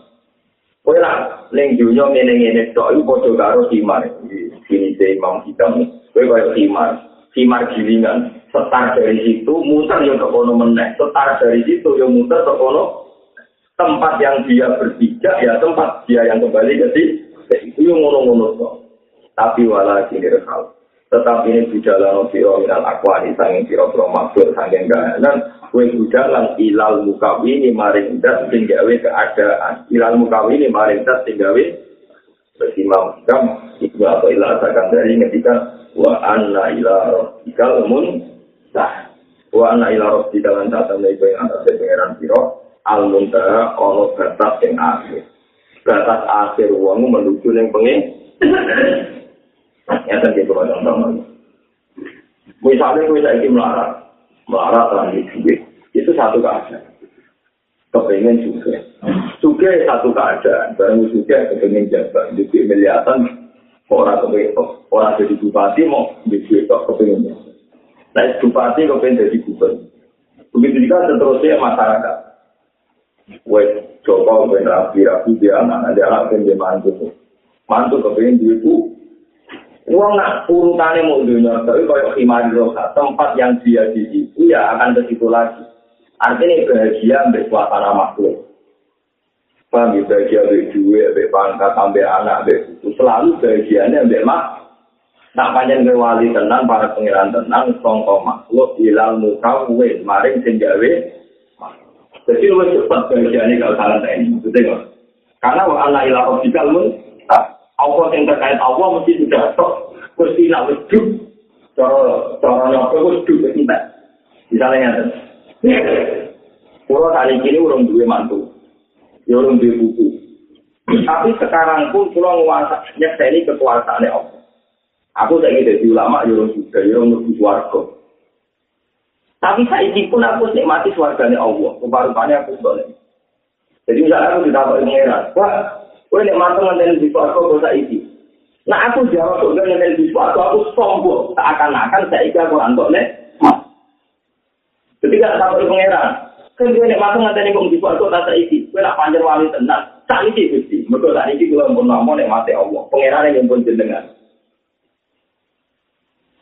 S1: Kowe lah ning dunya ngene-ngene tok iku padha karo simar. Ini sing Imam Hidam. Kowe kaya simar, simar gilingan. Setar dari situ muter yo ke kono meneh. Setar dari situ yo muter ke kono tempat yang dia berpijak ya tempat dia yang kembali ke situ. Itu yang ngono-ngono kok. Tapi wala kini rekal. Tetap ini bujalan siro minal akwani sanging siro pro maksud sanging kahanan. Kue bujalan ilal mukawi ini maring dat tinggawe keadaan. Ilal mukawi ini maring dat tinggawe bersimam kam. Ibu atau ilal asakan dari ketika wa anna ila rohikal mun sah. Wa anna ila rohikal lan datang dari yang atas pengeran siro. Al-Muntara ono batas yang akhir. Batas akhir uangmu menuju yang pengen. Ya kan gitu contoh Misalnya gue saya melarat, melarat lagi duit, itu satu keadaan. Kepengen juga. Juga satu keadaan, barang juga kepengen jabat, jadi miliatan orang kepengen, orang jadi bupati mau jadi kepengen. Nah, bupati kepengen jadi gubernur. Begitu juga seterusnya masyarakat. Wes Joko ben rapi rapi dia anak dia anak ben dia mantu mantu kepengen dia itu uang nak urutannya mau dunia tapi kalau himari roka tempat yang dia di situ ya akan ke situ lagi. Artinya bahagia ambil suasana makhluk. Paham ya? Bahagia ambil duit ambil pangkat ambil anak ambil itu selalu bahagianya ambil mak. Nak panjang ke wali tenang para pengiran tenang songkok makhluk ilal muka uwe maring senjawe Jadi lu cepat bahagia ini kalau salah saya ini, nggak? Karena wa anak ilah rohikal mun, Allah yang terkait Allah mesti sudah tok, mesti nak wujud, cara nyokok wujud itu enggak. Misalnya ya, Kalau saat ini urung dua mantu, ya urung dua buku. Tapi sekarang pun kalau nguasa, nyekseni kekuasaannya Allah. Aku saya jadi ulama, ya urung juga, ya urung lebih warga. Tapi saya pun aku nikmati suarganya Allah. Rupa-rupanya aku boleh. Jadi misalnya aku ditambah pengeran. Wah, gue nikmati nganteni di suarga gue saya ini. Nah aku jawab surga nganteni di suarga, aku sombong. Seakan-akan saya ini aku antok nih. Ketika sampai pengeran. Kan gue nikmati nganteni gue di suarga tak saya ini. Gue nak panjang wali tenang. Tak ini gusti. Mereka tak ini gue pun nama nikmati Allah. Pengeran yang pun jenengan.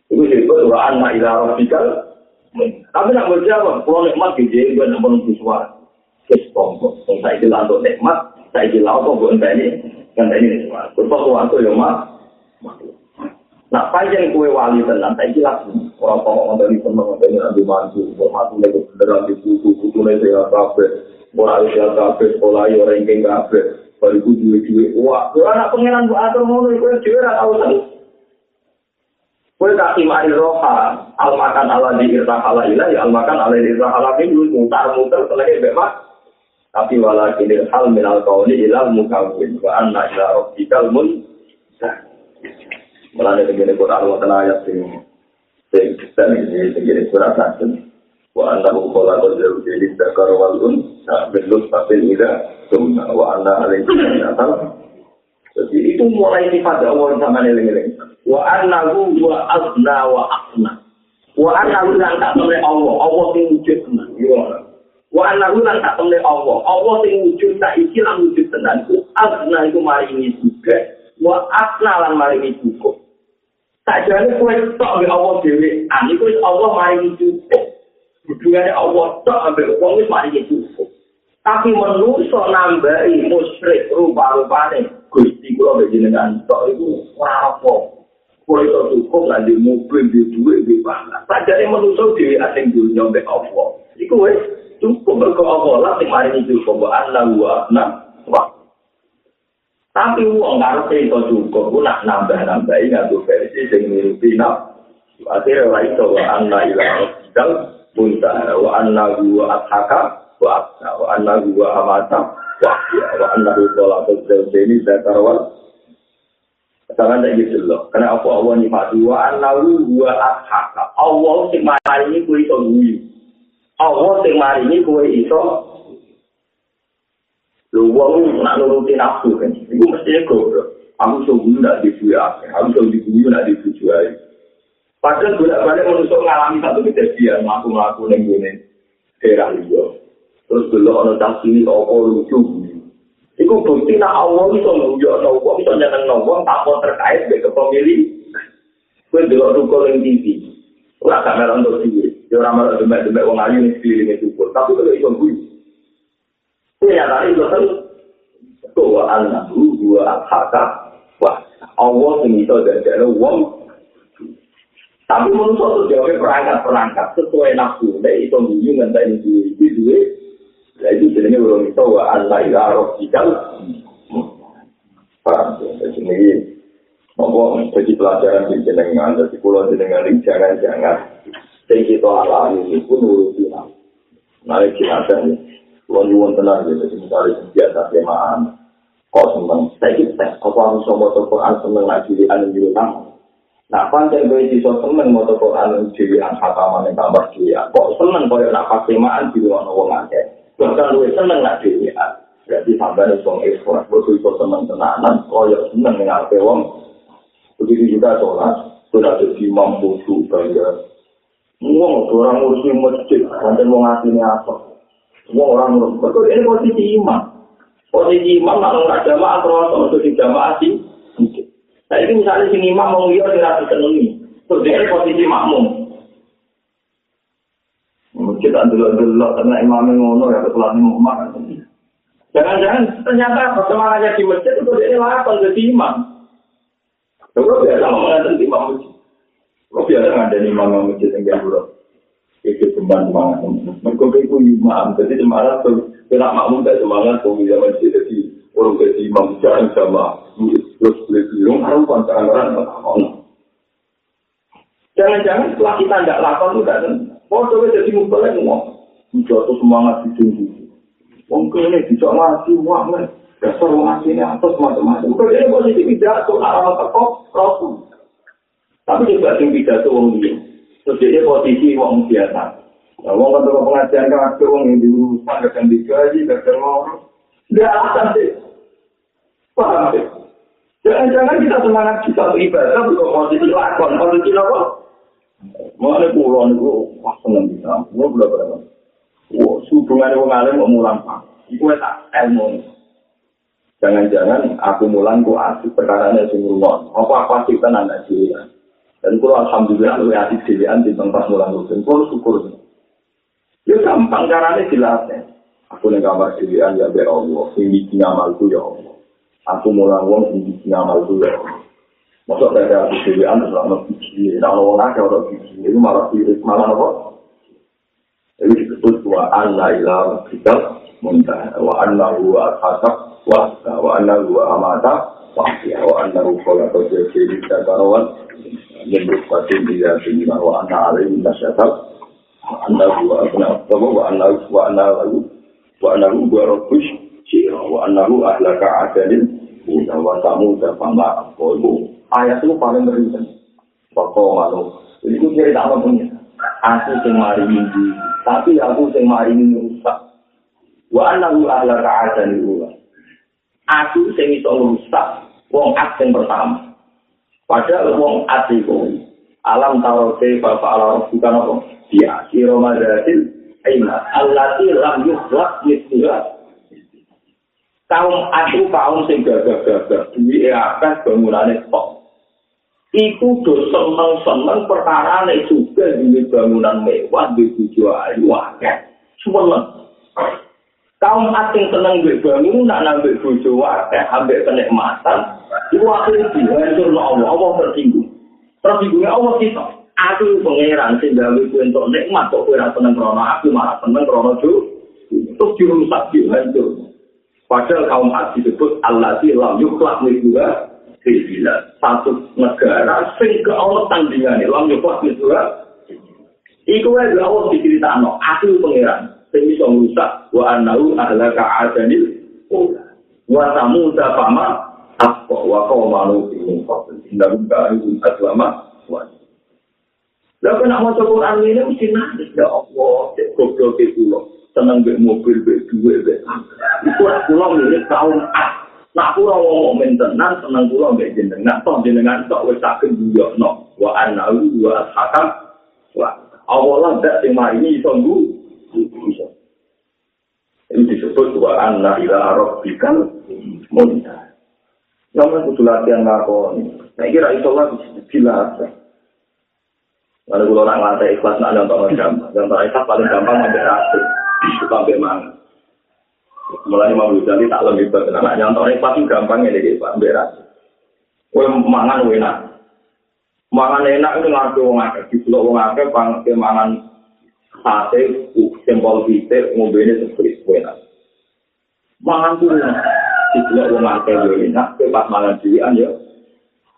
S1: Itu sih, gue surah anak ilah rabbikal Tapi nak berjawab, kalau nikmat di sini, gue nak menunggu suara. Kes tombol. Kalau saya bilang untuk nikmat, saya bilang apa, gue entah ini, entah ini suara. Betul waktu ya, mak. Nah, panjang kue wali tenang, saya bilang, orang tua orang dari teman, orang dari nanti buat mati lagi, beneran di buku, buku ini saya kafe, orang saya kafe, sekolah orang yang kafe, baru gue juwe-juwe, wah, gue anak pengenan, gue atur mau, gue juwe, tahu Kue kaki mari roha, al makan ala di irta ala ilah, ya al makan ala di irta ala ini, mutar mutar selagi bebas. Tapi wala kini hal minal kauli ilah mukawin, wa anna ilah robbikal mun. Mulanya begini Quran wa tanah ayat sing dan ini begini surat nasun. Wa anna hukola kodzau jadi dakar wal un, nah belus papil ida, wa anna alaihi sallam. Jadi itu mulai sifat Allah sama neling-neling. Wa annahu wa azna wa asna. Wa annahu lan tak temne Allah, Allah sing wujud tenan. Wa annahu lan tak temne Allah, Allah sing wujud tak iki lan wujud tenan. Ku azna iku mari ini juga. Wa asna lan mari ini cukup. Tak jane kowe tok ambek Allah dhewe, ani kowe Allah mari ini cukup. Hubungannya Allah tok ambek wong wis mari ini cukup. Tapi menungso nambahi musyrik rupa-rupane Gusti kula mek jenengan tok iku ora apa. Kula iso cukup lan di mobil di duwe di pangan. Padahal manusa dhewe asing dunya mek apa. Iku wis cukup mergo apa lah sing mari cukup wa anna wa wa. Tapi wong ngarepe iso cukup ku nak nambah-nambahi nganggo versi sing mirupi nak. Akhirnya ora iso wa anna ila rabbikal muntaha wa anna wa athaka wa anna wa amata wa ahya wa anna qala tadzawjani zakarwal Jangan tak gitu loh. Karena apa Allah ni mati wa anna wa athaka. Allah sing mari ini kuwi iso guyu. Allah sing mari ini kuwi iso Lu wong nak nuruti nafsu kan. Iku mesti goblok. Aku sungguh nak dibuat apa? Aku sungguh dibuat nak dibuat Padahal bolak-balik manusia mengalami satu kejadian, melaku-melaku yang gini, daerah liya. Terus dulu ada tasiri, apa lucu. Iku bukti nak Allah bisa nguyo, nopo bisa nyeneng nopo, tanpa terkait dengan pemilih. Kue dulu rukul yang TV. Ora kamera untuk TV. Ya orang malah demek-demek wong ayu ning sekeliling itu Tapi kalau iso kuwi. Kuwi ya tadi itu kan bahwa annahu dua haka wah Allah sing iso dadekno wong Tapi menurut saya jawabnya perangkat-perangkat sesuai nafsu. Nah, itu bunyi ngentah ini itu itu jenisnya belum itu wa Allah ila roh jikal. Paham ya? Jadi ini ngomong jadi pelajaran di jenengan, jadi pulau jenengan ini jangan-jangan yang kita alami ini pun nuruti. Nah, ini jenazah ini. Kalau nyuwun tenang ya, jadi misalnya biasa kemaan. Kok seneng? Saya kita, apa harus sama Quran seneng lagi di anu nyuwun Nah, pancen kowe iso seneng maca Quran dhewe an khataman ning kamar dhewe. Kok seneng koyo nak pas kemaan di ruang wong akeh. Bahkan luwih seneng nak dhewe. Berarti sampeyan wong ikhlas, kok iso seneng tenanan koyo seneng ning ape wong. Begitu juga sholat, sudah ada imam khusyuk banyak. Wong orang ngurusi masjid, konten wong asine apa? Wong orang betul ini posisi imam. Posisi imam nak ngurus jamaah terus untuk di jamaah sih. Nah ini misalnya sini imam mau lihat tidak disenangi, terus dia posisi makmum. Kita dulu-dulu karena imam ngono ya ketulan imam. Jangan-jangan ternyata semangatnya di masjid itu dia lakukan jadi imam. Kalau biasa mengatakan imam masjid. Kalau biasa ngadain imam masjid yang dulu. Itu beban semangat. Mereka itu imam. Jadi semangat tuh. Kena makmum tak semangat. Kalau dia masjid jadi orang jadi imam. Jangan sama. terus beli biru harus pancangan orang Jangan-jangan setelah kita tidak lakukan itu tidak Oh, coba jadi mumpalnya ngomong. Jatuh semangat di tinggi. Wong kene bisa ngasih uang nih. Dasar wong ngasih ini atas macam-macam. Bukan ini posisi pidato, arah teko, rasul. Tapi juga sing pidato wong dia. Terus dia posisi wong biasa. Nah, wong kan pengajian kan wong yang diurusan, kadang digaji, kadang ngomong. Tidak akan sih. Paham sih? Jangan-jangan kita semangat kita beribadah bukan posisi lakon, posisi apa? Mana pulau itu wah seneng bisa, pulau berapa berapa? Wah, hubungan dengan alim mau mulang pak, itu tak ilmu. Jangan-jangan aku mulang ku asik perkara ini sing rumah. Apa apa sih kan anak dia? Dan pulau alhamdulillah lu asik dilian di tempat mulang rutin. Pulau syukur. Ya gampang caranya jelasnya. Aku nih kamar dilian ya be Allah, ini ngamalku ya Allah. aku mulang wong sing iki ngamal dulu. Masuk dari aku dewi anu selama biji, nah wong akeh ora biji, itu malah sirik malah apa? Jadi disebut wa anna ila kita muntah wa anna huwa asasab wa wa anna huwa amata wa wa anna huwa qala qad jadi karawan yang berpatin dia sini wa anna alaihi nasyatab wa anna huwa abna wa anna wa anna wa anna huwa rabbush wa anna huwa Musa wa kamu sama aku itu ayat itu paling ngeri Pokok. Jadi itu cerita apa punya? Aku sing mari minggu, tapi aku sing mari rusak. Wa anahu ahla ka'adan ulah. Aku sing iso rusak wong at sing pertama. Padahal wong at iku alam taro te bapak ala bukan apa? Dia siro madatil aina allati lam yukhlaq mithluha kaum aku kaum sing gagah-gagah duwe akeh bangunane tok. Iku do seneng-seneng perkara nek juga duwe bangunan mewah di bojo ayu akeh. Semono kaum asing seneng mbek bangunan nambah bojo akeh ambek kenikmatan iku akhire dihancur Allah Allah tersinggung. Tersinggungnya Allah kita. Aku pangeran sing gawe kuwi entuk nikmat kok ora seneng krono aku malah seneng krono jo terus dirusak dihancur padahal kaum asing disebut Allah di lam yukhlaq juga Bila satu negara sing ke Allah tandingannya lam yukhlaq juga Iku wae Allah diceritakno, aku pangeran. sing iso ngrusak wa annahu ahlaka adanil ula wa samuda fama apa wa qawmanu ing qabl indah kanu aslama wa Lah kena maca Quran ini mesti nangis ya Allah, goblok ke kula. Seneng mbek mobil, mbek duwe, mbek Iku ora kula milik kaum Nak kula ngomong men tenan seneng kula mbek jenengan, toh jenengan tok wis tak kenduyokno. Wa annahu wa hakam wa Allah lah dak sing mari iso bisa. Ini disebut wa anna ila rabbikal munta. Namun kudu latihan ngakoni. Nah kira iso lah biasa. Lalu kalau orang lantai ikhlas nak nonton gampang. Nonton ikhlas paling gampang sampai rasa. Sampai mana. Mulai mau jadi tak lebih berat. Nah nonton ikhlas itu gampang ya jadi sampai rasa. Kue mangan enak. Mangan enak itu ngarep wong akeh. Di pulau akeh mangan sate sembol pitik ngombene seperti enak. Mangan tidak wong akeh yo enak, pas mangan dhewean yo.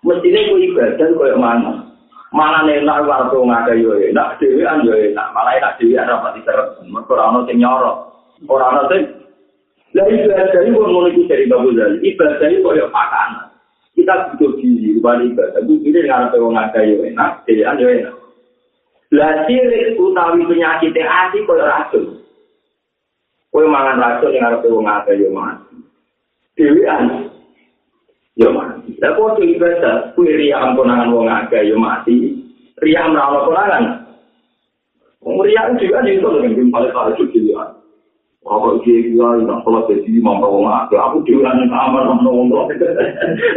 S1: Mestine kuwi ibadah koyo mangan. Mangan enak karo wong akeh yo enak, dhewean yo enak, malah enak dhewean ora pati terus. Mergo ora ono sing nyoro. Ora ono sing Lah ibadah iki wong ngono iki dari Bapak Zali. Ibadah iki koyo makanan. Kita butuh gizi, balik ibadah. Ini dengan wong akeh yo enak, dhewean yo enak. Lah sirik utawi penyakit ati koyo racun. Kowe mangan racun yang arep wong akeh yo mati. Dewean yo mati. Lah kok iki ibadah kuwi riya ampunangan wong akeh yo mati. Riya amra konangan. Wong riya juga ning to ning paling karo cuci ya. Apa iki gua ora salah dadi mampu wong akeh. Aku nang kamar nang wong tua.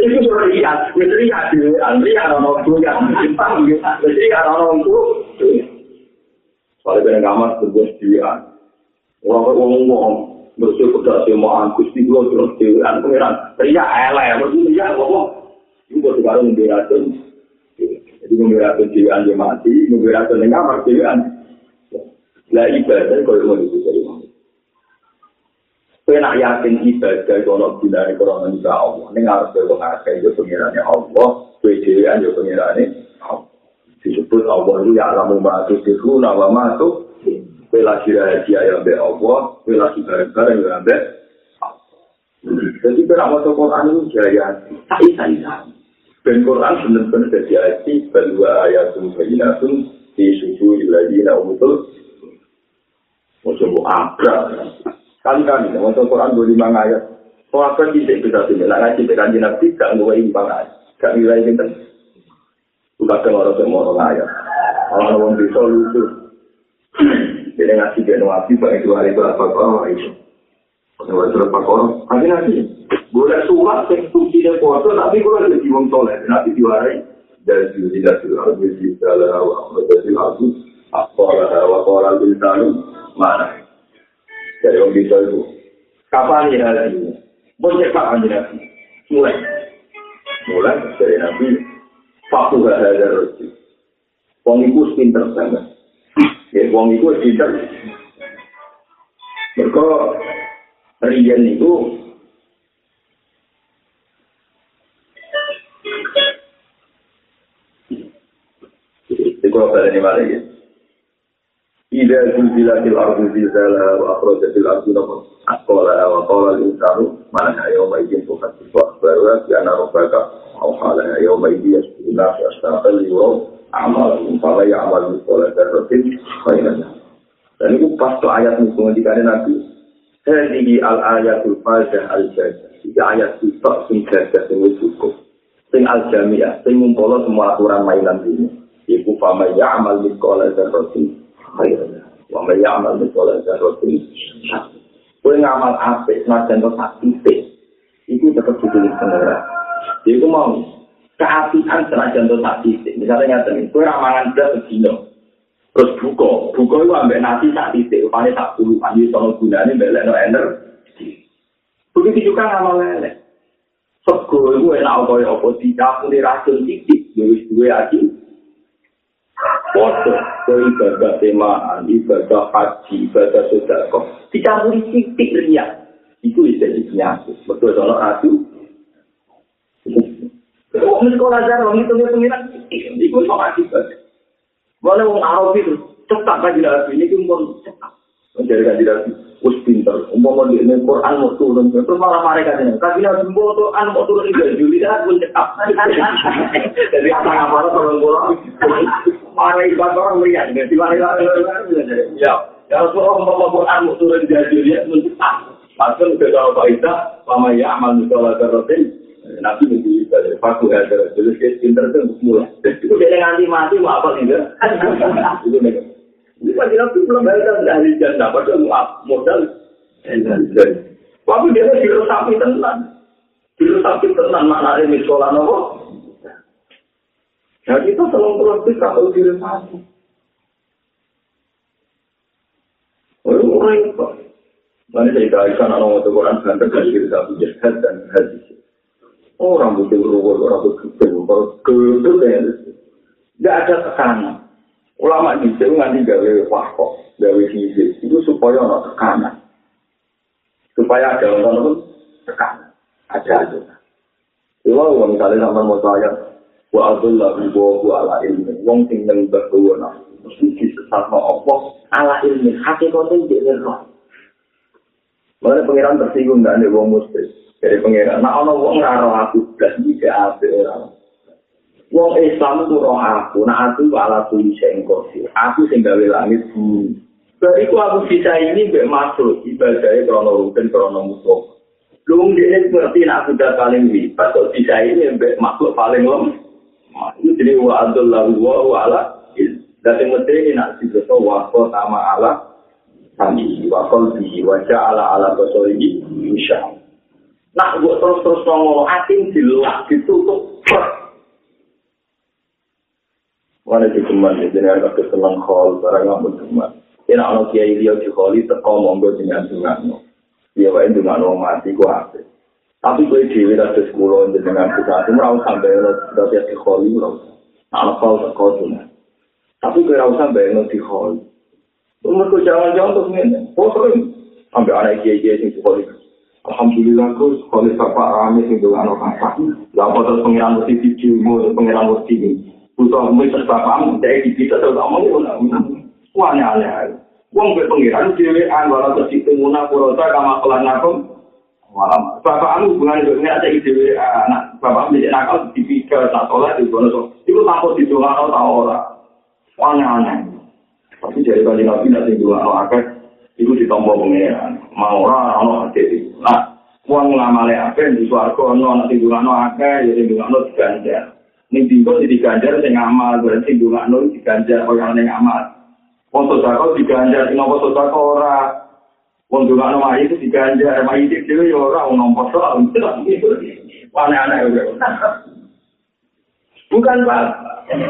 S1: Iku riya, wis riya dhewe, riya ora ono ya. Jadi ora ono Soalnya kena kamar sebuah sediaan. Orang orang ngomong, bersih kuda semua angkus di dua terus sediaan. Pengiran, teriak elek, bersih teriak ngomong. Ini buat sekarang memberatkan. Jadi memberatkan sediaan dia mati, memberatkan yang kamar sediaan. Lah ibadah kalau mau diberi mana. Kau nak yakin ibadah kalau bila di korona juga Allah. Ini harus berpengaruh itu pengirannya Allah. Kau sediaan juga pengirannya disebut Allah itu ya alamu ma'atu sifu nawa ma'atu bela rahasia yang be Allah bela bareng-bareng yang be jadi kita mau Quran itu jaya tak isa dan Quran benar-benar jadi hati kedua ayat bayinatun di susu lagi na umutul mau coba abrak kali-kali mau Quran dua lima ayat Kau apa sih kita sini? Lah ngaji dengan jinak tiga, nggak ini banget. Gak nilai kita. kadang orang yang mau ngayat. Orang yang bisa lucu. Jadi ngasih dia nuapi, Pak itu hari itu apa kau itu. Kalau itu apa kau, nanti nanti. Boleh surat yang suci dan kuasa, tapi gue ada jiwang toleh. Nanti diwarai. Dan juga tidak sudah berisi dalam awal. Jadi aku, apa lah, apa orang bisa mana. Jadi orang bisa itu. Kapan ya hari ini? Boleh kapan ya Mulai. Mulai dari Nabi Faktu gak ada rezeki. Wong iku pinter banget. Ya wong iku dicer. Mergo riyan niku Kalau ini mana ya? Ida zulzila til ardu zilzala wa akhroja til ardu namun Akkola wa kola lintaru Mana ya Allah izin Tuhan Wa akhbarulah di anak rupaka Awhala ya Allah izin Ya Allah izin Ya amal umpama ya amal sekolah terrotin kainnya dan itu pas tuh ayat musuh di kalian nabi. Hadhi al ayatul fajr al jaza tiga ayat itu tak singkat dan cukup. Sing al jamia sing mumpolo semua aturan mainan ini. Ibu fama ya amal sekolah terrotin kainnya Wama ya amal sekolah terrotin kue ngamal apa nasional sakit itu tetap dipilih pengerah jadi itu mau senajan to tak titik. Misalnya nyata nih, kue ramangan belas sedino. Terus buka, buka itu ambek nasi sak titik, upane tak puluhan iki sono gunane mbelek no ender. Begitu juga ngamal lele. Sego itu enak kaya apa dicampur racun titik, ya wis duwe aji. Foto, kau ibadah temaan, ibadah haji, ibadah sodako. Dicampur titik riak. Itu jadi penyakit. Betul soal racun. Kok sekolah itu-itu pengiran, itu sama akibat. Mana wong Arab itu cetak kan tidak ini itu pun cetak. Menjadi kan tidak us pinter. Umpama di ini Quran mau turun, terus malah mereka ini. Tapi nabi mau Quran mau turun di Juli dah pun cetak. Jadi apa apa orang orang Mana ibadah orang melihat, jadi mana ya. Ya Rasulullah umpama Quran mau turun di Juli pun cetak. Itu? Lama ya amal terus Nabi menjadi ibadah faku ya terus jadi pinter itu untuk mulai. Itu dia nganti mati mau apa nih Itu nih. Ini pasti nabi belum bayar dari janda pada modal. Tapi dia filosofi tenan. Filosofi tenan mana ini sekolah nopo. Nah kita selalu proses kalau filosofi. Oh, orang itu. Mana saya kaitan anak-anak Quran dan terkait dengan dan hadis. Rambut itu ruwet, rambut kecil, gedul ya. Tidak ada tekanan. Ulama di sini nanti gawe wakok, gawe fisik, itu supaya ada tekanan. Supaya ada orang tekanan. Ada aja. Kalau misalnya sama mau saya, wa abdullah ibu wa ala ilmi, wong sing nang berkuwana, mesti sesat apa ala ilmi, hakikatnya jadi roh. Mana pengiran tersinggung dan ada wong muslim. Dari pengiran. Nah, ono wong raro aku belas ini ke ape orang. Wong Islam itu roh aku. Nah, aku ala tulis yang kosi. Aku sing gawe langit bumi. Bariku aku bisa ini mbak masuk ibadahnya krono rutin krono musuh. Lu dia ngerti nak aku udah paling lipat. Kok bisa ini mbak makhluk paling lem. Itu jadi wa lahu wa wa ala. Dan yang mesti ini nak dibeso wa sama ala. Kami wa qalbi wa ja'ala ala basari insya Allah. Nak buat terus-terus ngomong ating dilak ditutup. Mana di teman ya, jadi ada kesenang khol, barang nggak pun teman. Ini anak kiai dia di kholi, teko monggo dengan dengan no. Dia wae dengan no mati gua apa. Tapi gue dewi dari sekolah dengan kita, itu merau sampai lo dari di kholi lo. Anak kau teko cuma. Tapi gue rau sampai lo di kholi. Umur gue jangan-jangan tuh ini, oh sering sampai anak kiai-kiai sing di kholi. Alhamdulillah ku sekolah bapak rame sing doa no bapak. Lah terus pengiran mesti video mu pengiran mesti ini. Butuh mu terus bapak dari di kita terus ngomong ngono. Wanya aneh. Wong be pengiran dhewe an wala terus muna purota kama kelan aku. Malam bapak anu hubungan dengan ada dhewe anak bapak menjadi nakal di pikir tak sholat di kono. Iku takut di doa ta ora. Wanya aneh. Tapi jadi nanti doa no akeh. Iku ditompo pengiran. Mau ora ono hati Nah, uang ngamale apa di suarga ono nanti dungano akeh ya sing dungano diganjar. Ning dingko di diganjar sing ngamal berarti sing dungano diganjar orang ning ngamal. Wong sodako diganjar sing apa sodako ora. Wong dungano mah itu diganjar itu dhewe ya ora wong nompo soal aneh-aneh Bukan Pak,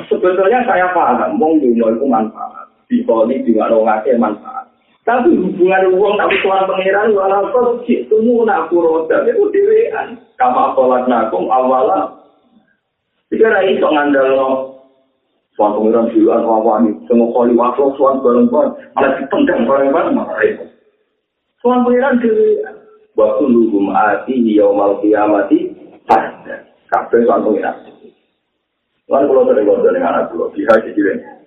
S1: sebetulnya saya paham, wong dunia itu manfaat. Di poli juga ngake manfaat. Tapi hubungan uang tapi tuan pangeran wala kok itu nak roda itu dewean. Kama sholat nakum awala. Jika rai itu ngandal no. Tuan pangeran siluan wawani. Semua kali waktu tuan bareng-bareng. Malah dipendang bareng-bareng. Tuan pangeran dewean. Waktu luhum ati yaumal kiamati. Kabeh tuan pangeran. Tuan kalau sering ngobrol dengan anak pulau. Bisa jadi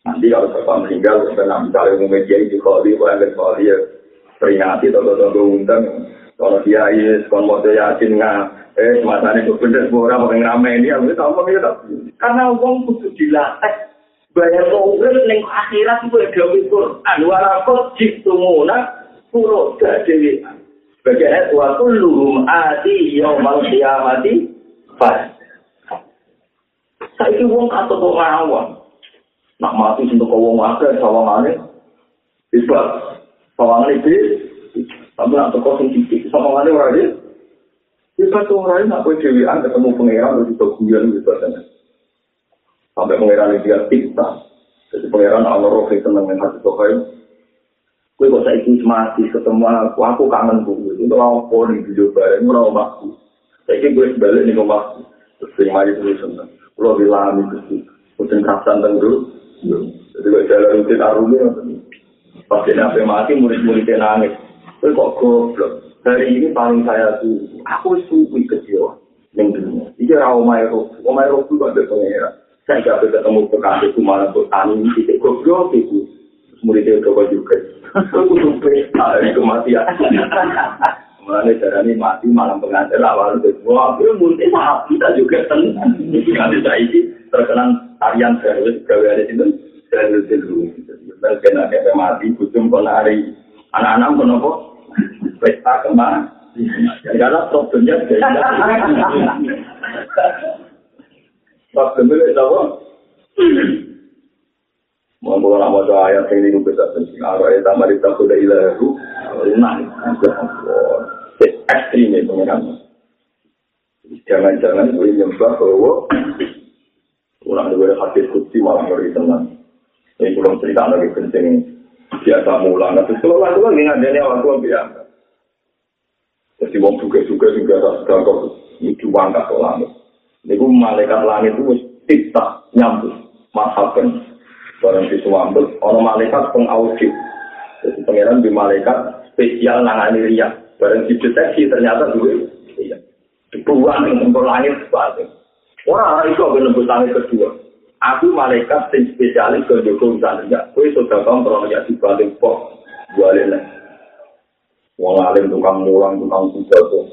S1: Nanti kalau bapak meninggal, karena misalnya umum media di kholi, bukan kholi ya, peringati atau undang. Kalau dia iya, sekolah mau yakin nggak, eh ini berbeda semua orang orang ramai ini, aku tahu apa gitu. Karena uang butuh dilatih, bayar kongres neng akhirat itu ada Quran. Walaupun jitu muna, pulau dari sebagai ayat waktu lurum ati yaumal kiamati pas. Saya itu uang atau ngawang. Nak mati untuk kau mati sawangane bisa sawangane itu tapi nak toko sing titik sawangane ora dia bisa tuh orang nak kau cewian ketemu pangeran terus itu guyon gitu kan sampai pangeran dia tikta Jadi pangeran Allah Rofi seneng yang hati sokai. Kue kok saya mati ketemu aku, aku kangen gue. Itu apa nih video bareng, gue mau waktu. Saya ikut gue sebalik nih waktu. Terus sering maju terus seneng. Kalau bilang itu sih, kucing kasan tenggeru. Jadi gue jalan rutin arumnya. Pas dia nabi mati, murid-muridnya nangis. Kue kok goblok. Hari ini paling saya tuh, aku suwi kecil. Yang dunia. Ini rawamai roh. Rawamai roh itu kok ada pangeran. Saya gak bisa ketemu itu malah buat tani di titik goblok itu. Muridnya coba juga. Aku tuh pesta dari kematian. Mulanya darah ini mati malam pengantin awal itu. Wah, aku muridnya sama kita juga tenang. Ini kali saya ini terkenal tarian gawe ada itu. Serius dulu. Dan kena kayak mati, kucing penari. Anak-anak kenapa? Pesta kemana? Karena problemnya. Problemnya itu apa? Mampu orang mau ayat yang ini bisa penting. Arwah itu mari tak sudah ilahu. Lunang. Ekstrim itu kan. Jangan-jangan boleh nyembah bahwa orang dua hadis kutsi malah ngeri tenang. Ini belum cerita lagi penting. Biasa mulang. Tapi kalau lalu lagi ngadanya waktu biasa. Jadi wong juga-juga juga sedang kok itu wangkat ke langit. Ini malaikat langit itu tidak nyambut. Masalkan. Barang di suambut, orang malaikat pengaudit. Jadi pangeran di malaikat spesial nangani riak. Barang dideteksi ternyata dulu. Iya. Dibuang untuk langit sebalik. Wah, itu akan nembus langit kedua. Aku malaikat yang spesialis ke Joko Wisana. Kue sudah kontrol ya dibalik kok. Balik lah. Wong alim tukang mulang, tukang tuh.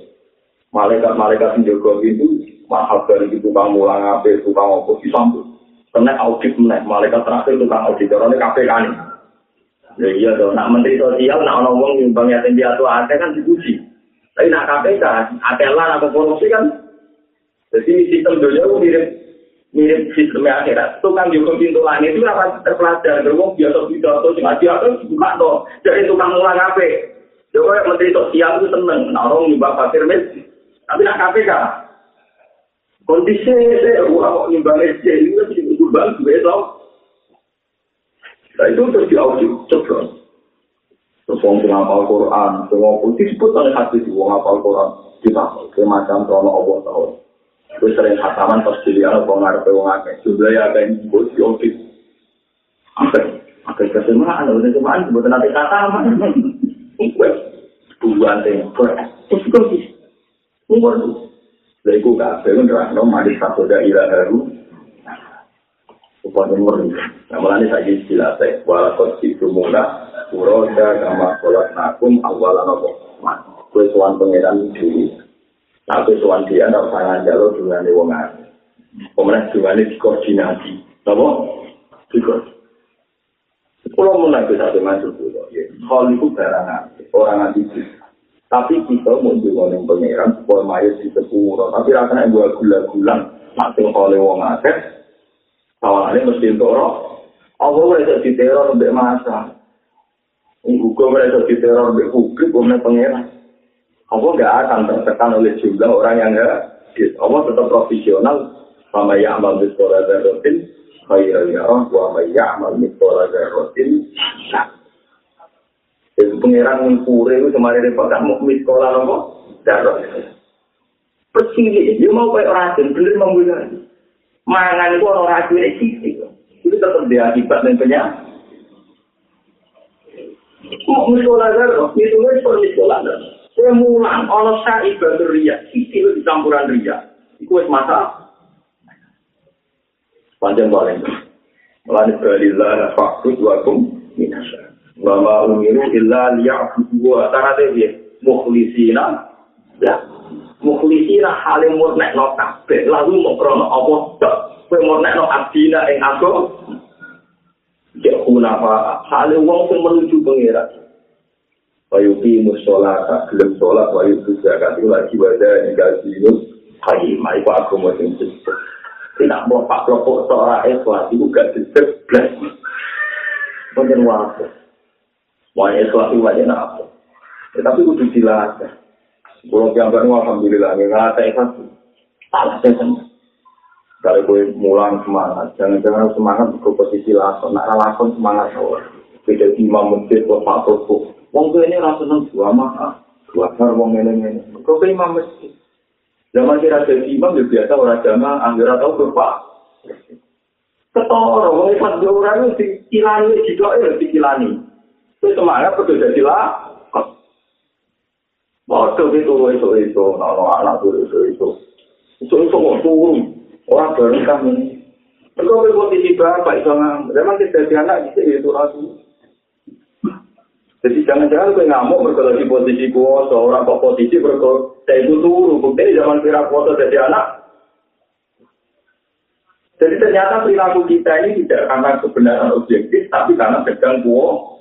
S1: Malaikat-malaikat yang jaga itu, mahal dari tukang mulang, apa, tukang apa, disambut. Kena audit meneh, malaikat terakhir tukang audit, orangnya KPK nih. Ya iya dong, nak menteri sosial, nak orang ngomong nyumbang yatim piatu ada kan dipuji. Tapi nak KPK, atelan atau korupsi kan. Jadi sistem dunia itu mirip mirip sistemnya akhirat. Tukang juga pintu langit itu apa terpelajar, berwong biasa pidato, cuma dia kan bukan toh. Jadi tukang mulang apa? Joko yang menteri sosial itu seneng, nah orang nyumbang pasir mes. Tapi nak KPK, kondisi saya, wah kok nyumbang SC, ini nyumbang besok. Nah itu terus diaudit, coba. Terus orang yang ngapal Quran, semua pun disebut oleh hati di orang ngapal Quran. Kita, kayak macam krono Allah tahu. Terus sering khataman pas dilihat apa ngarep wong akeh. Jumlahnya ada yang disebut diaudit. Apa? Apa kesemaan, udah kesemaan, sebutan nanti kata apa? Bukan temper. Terus kok umur tuh. Lha iku kabeh nerangno mari satu daerah baru. Upaya umur. Nah, mulane saiki istilah teh wala kok itu mula uroda kama kolak nakum awalan apa. Kowe sowan pangeran dhewe. Tapi sowan dia ora sangan jalo dengan wong akeh. Pemenang dungane dikoordinasi. Napa? Dikoordinasi. Kalau mau naik satu masuk dulu, ya. Hal itu barang orang nanti Tapi kita mau juga yang pangeran supaya mayat di sepuro. Tapi rasanya gua gula-gulan masih oleh wong akeh. Tawarannya mesti toro. Allah mereka di teror lebih masa. Hukum mereka di teror lebih publik, bukan pangeran. Allah nggak akan tertekan oleh jumlah orang yang enggak. Allah tetap profesional. Sama yang amal di sekolah dan rutin. Khairul yarah wa may ya'mal mithqala dzarratin Jadi pangeran ngure itu kemarin repot mau sekolah nopo darah. Persili dia mau kayak orang bener membela. Mangan itu orang rajin sisi. Itu tetap dia akibat dan penyakit. Mau sekolah darah, itu nggak sekolah sekolah darah. Saya mulang, ono sa ibadah ria, sisi itu campuran ria. Itu masalah. panjang paling melani balillah fakut wakum minasa wa ma umiru illa liya'budu wa ta'ala dia mukhlisina ya mukhlisina halim murnek no kabeh lalu mau krono apa? Tok. Kowe murnek no abdina ing aku? Ya kunapa halim wong sing menuju pengira Wayubi musolata, gelem sholat, wayubi zakat, itu lagi wadah, ini gaji, itu kayimah, itu aku mau tidak mau pak kelompok seorang ikhlas itu gak diseblas mungkin waktu mau ikhlas itu wajah apa? Ya, tapi itu dijelaskan kalau yang baru alhamdulillah nggak ada ikhlas Kalau gue mulang semangat, jangan-jangan semangat ke posisi lakon. Nah, lakon semangat oh. Beda imam masjid, kok pak toko. Wong tuh ini seneng dua mah. Dua har wong ini ini. Kok ke imam masjid? Zaman kira jadi imam ya biasa orang jamaah, anggar atau bapak. Ketoro, wong ikhlas dua orang itu dikilani, juga ya dikilani. Itu semangat betul jadi lakon. Waduh itu, itu, itu, anak itu, itu, itu. Itu, itu, itu, Orang bareng kami. Mereka posisi bapak itu ngamuk. Memang tidak jadi anak itu itu aku. Jadi jangan-jangan gue ngamuk mereka lagi posisi kuasa. Orang kok posisi mereka saya itu turu. Bukti zaman kira kuasa jadi anak. Jadi ternyata perilaku kita ini tidak karena kebenaran objektif, tapi karena sedang kuasa.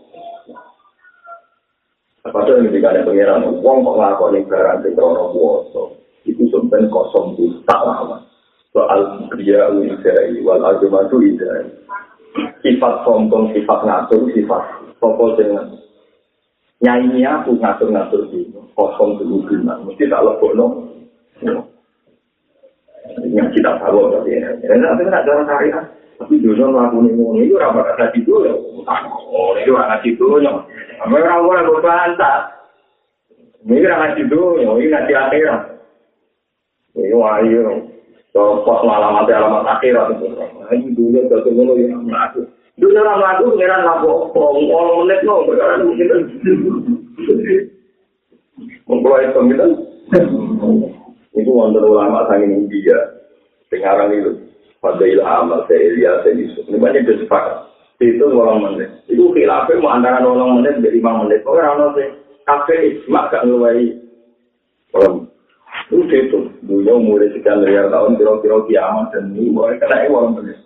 S1: Padahal yang dikatakan pengiran, uang kok ngakoni barang di krono kuasa. Itu sebenarnya kosong itu tak lama. soal kriya ulidai wal azumatu idai sifat sombong, sifat ngatur, sifat sopo dengan nyanyi aku ngatur-ngatur di kosong dulu gimana mesti tak lebok no yang kita tahu tapi ya ini nanti tidak jalan syariah tapi dulu melakukan ini itu rapat kata itu ya. Oh itu anak itu ya. Apa orang orang berbantah ini anak itu ya. Ini nanti akhirat ini wahyu pos alamat alamat akhirat itu. Ini dulu jatuh dulu yang melaku. Dulu orang melaku ngeran lapo orang menit no, berkara mungkin. Mengkulai kita. Itu wonder ulama sang India. Sekarang itu pada ilham, saya Yusuf. Ini banyak bersepakat. Itu orang menit. Itu khilafah mau antara orang menit dari lima menit. Orang-orang sih kafe ismak gak ngeluai. Orang itu, dunia umurnya sekian miliar tahun, kira-kira kiamat, dan ini boleh kena uang bener.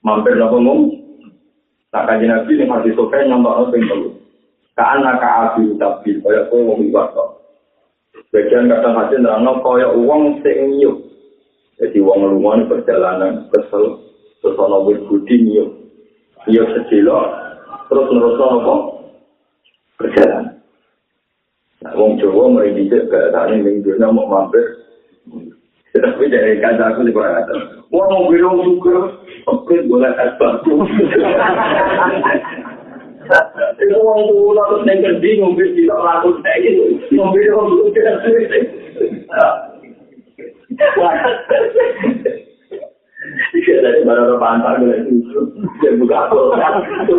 S1: Mampir nopo ngomong, tak kaji nabi, ini masih nyampak nopo yang dulu. Karena kaabi tapi kaya kowe wong iwak kok. Bagian kadang hasil nerangno kaya uang sing nyuk. Jadi uang lumayan perjalanan kesel, terus ana wit budi nyuk. Nyuk sedilo, terus nerus nopo perjalanan. wong Jawa mari dicek ke tani ning dunya mau mampir. Tapi dari kata aku di bawah kata, wong mau bilang juga, oke boleh asbak. Itu wong tuh lalu neng kerdi ngombe tidak laku kayak gitu, ngombe wong tuh tidak sulit. Iya dari mana orang pantai itu, dia buka apa? Tuh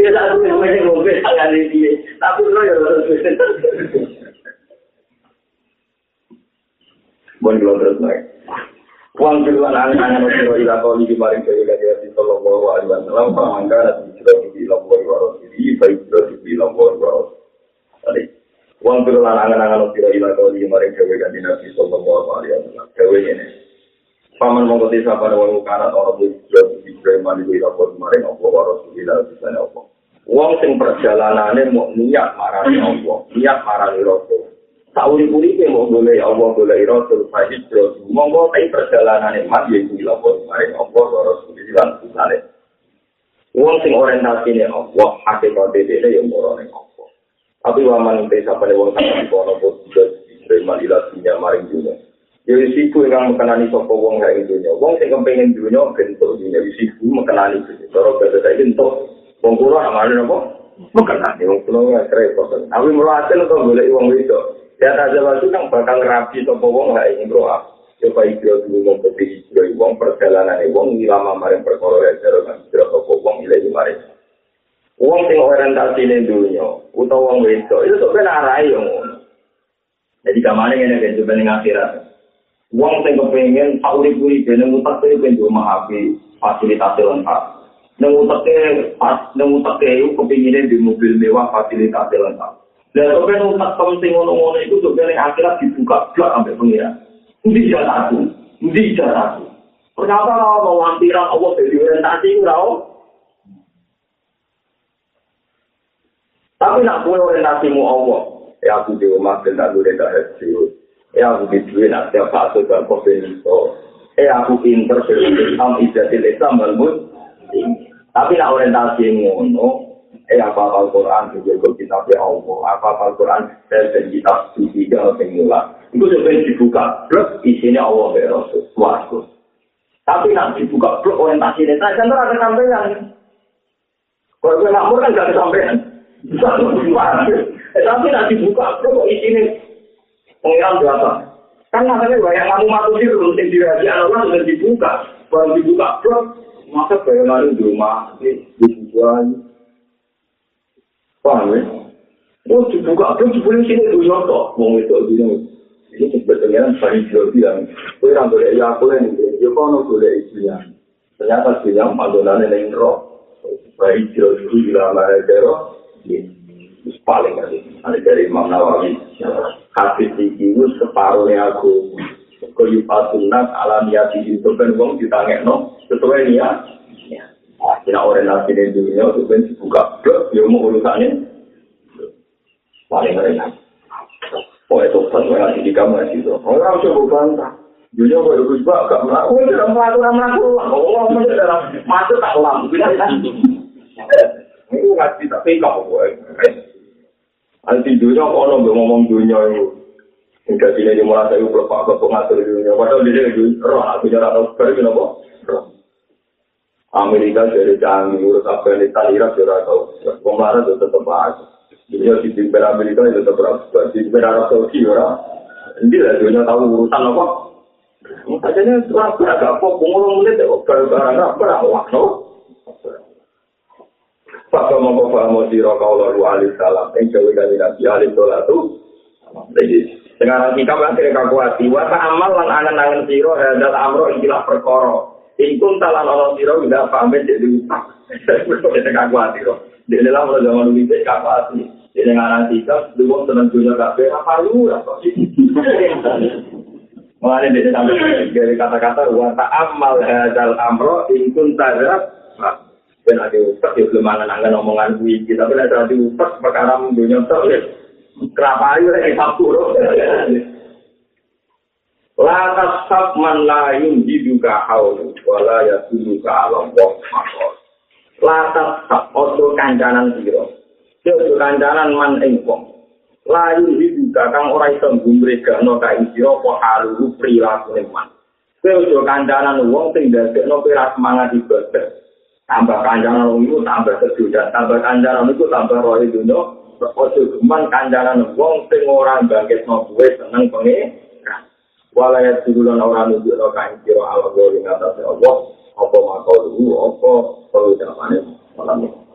S1: Ya tak tahu yang macam mobil tangan ini. Tapi lo ya harus Bon kalau terus naik. Uang kedua anak-anak Rasulullah ila kau di kemarin ke Nabi Nabi Sallallahu Alaihi Wasallam. Pamangka Nabi sudah dibilang boleh waros ini, baik sudah dibilang boleh waros. Tadi. Uang kedua anak-anak Rasulullah ila kau di kemarin ke Nabi Sallallahu Alaihi Wasallam. Kewin ini. Paman mengikuti sapa wong kana ora bisa Ibrahim ali lapor kemarin apa waros bila bisa apa. Wong sing perjalanane mau niat marani Allah, niat marani Rasul. Sauri-uri mau boleh Allah boleh Rasul fahid Rasul. Monggo tai perjalanane mat ya iki lapor kemarin Allah Rasul lan susane. Wong sing orientasine Allah, hakikat dhewe ya morone Allah. Tapi waman te sapane wong kang kono bos Ibrahim ali lapor maring dunia. Ya risiko yang mengenani sopo wong kayak gitu Wong sing kepengen dunia bentuk dunia risiko mengenani itu. Kalau kata saya bentuk, wong kulo amalin apa? Mengenani wong kulo nggak repot. Tapi hasil kok boleh wong itu. Ya waktu yang bakal rapi sopo wong kayak ini bro. Coba ikut dulu wong peti hijau wong perjalanan wong lama maring perkara ya jero kan jero sopo wong ilai maring. Wong sing orientasi ning dunia utawa wong itu itu sebenarnya arai yang Jadi kamane ngene kan sebenarnya akhirat. Wong sing kepengin urip-urip nang utek e ben maafi fasilitas lengkap. Nang utek e pas nang utek e kepengin di mobil mewah fasilitas lengkap. Dan kok ben utek penting ngono-ngono iku tuh ben akhirat dibuka blok sampai pengira. Ndi jatahku? Ndi jatahku? Ternyata mau lampiran Allah dari orientasi ora Tapi nak kue orientasimu Allah, ya aku di rumah dan tak boleh tak Ya aku di duit nak tiap fase dan koordinator. Eh aku pinter Islam ijatil Islam balmut. Tapi nak orientasi ngono, Eh apa Al-Quran, juga kitab ya Allah. Apa Al-Quran, dan kitab suci yang mula. Itu sebenarnya dibuka, blok isinya Allah ya Rasul. Waduh. Tapi nanti dibuka blok orientasinya, saya kan ada sampean. Kalau gue makmur kan gak kesampean. Eh, tapi nanti dibuka blok isinya pengiran berapa? Kan namanya banyak kamu masuk di rumah, di rahasia Allah sudah dibuka. Baru dibuka blok, masa bayangan di rumah, dibuka Paham ya? Oh, dibuka blok, dibuka sini, itu nyotok. Mau itu, gini. Ini sebetulnya Sari Jiro bilang, kue orang boleh ya aku yang ini, ya kono boleh ibunya. Ternyata bilang padonannya yang roh, Sari Jiro itu bilang ada jero, itu paling kali. Ada dari Imam Nawawi, hadis iki itu separuhnya aku. Kuyupatunat alamiati itu kan ditangek no, sesuai niat. Akhirnya orang nasi di dunia itu kan dibuka blok, ya mau urusannya. Paling kali. Oh itu pas saya di kamu itu. Orang coba bantah. Dunia kok itu juga agak melaku. Oh tidak melaku, melaku. Oh dalam masuk tak lam. Ini nggak bisa tinggal gue. Anti dunia kok orang ngomong dunia itu. Hingga sini dia merasa itu berapa ke pengatur dunia. Padahal dia itu roh. Aku jarak tahu sekali kenapa. Amerika dari canggih, urus Afghanistan, Irak, jarak tahu. Pemarah itu tetap aja. dunia di Amerika itu tetap berapa di timber Arab Saudi orang. Ini lah dunia tahu urusan apa. Makanya setelah beragak kok ngomong menit ya barang apa awak no. Pak mau paham siro kaulah alaihi salam. Yang jauh dari nabi alaihi salatu jadi dengan kita masih kaku hati wa amal lan angan-angan siro hadal amro ikilah perkoro Ingkun talan ono siro tidak pamit jadi utang. Saya kaku hati roh. Di dalam zaman dulu itu kaku hati. Ini ngarang sikap, dulu seneng dunia kafe, apa lu, apa sih? Mengenai dia sampai dari kata-kata, wa ta'amal hadal amro inkun tadrat, dan ada upet, ya belum angan-angan omongan gue, tapi ada ada upet, perkara dunia. Kenapa ayo lagi satu, Lantas sab man lain diduga haulu, wala ya diduga alam wong makol. Lantas sab ojo kancanan siro, Yo kancanan man ing wong. Layu dibuka kang ora iso ngumregakno ka ing sira apa halu prilakune man. Kowe yo kancanan wong sing ndadekno kowe ra semangat ibadah. Tambah kancanan wong iku tambah sejuta, tambah kancanan iku tambah roh dunya. Ojo geman kancanan wong sing ora bangkitno kowe seneng pengen. Walayat duluan orang nunjuk no kain kiro ala gori ngatasi Allah. Apa makau dulu, apa perlu jawabannya malam ini.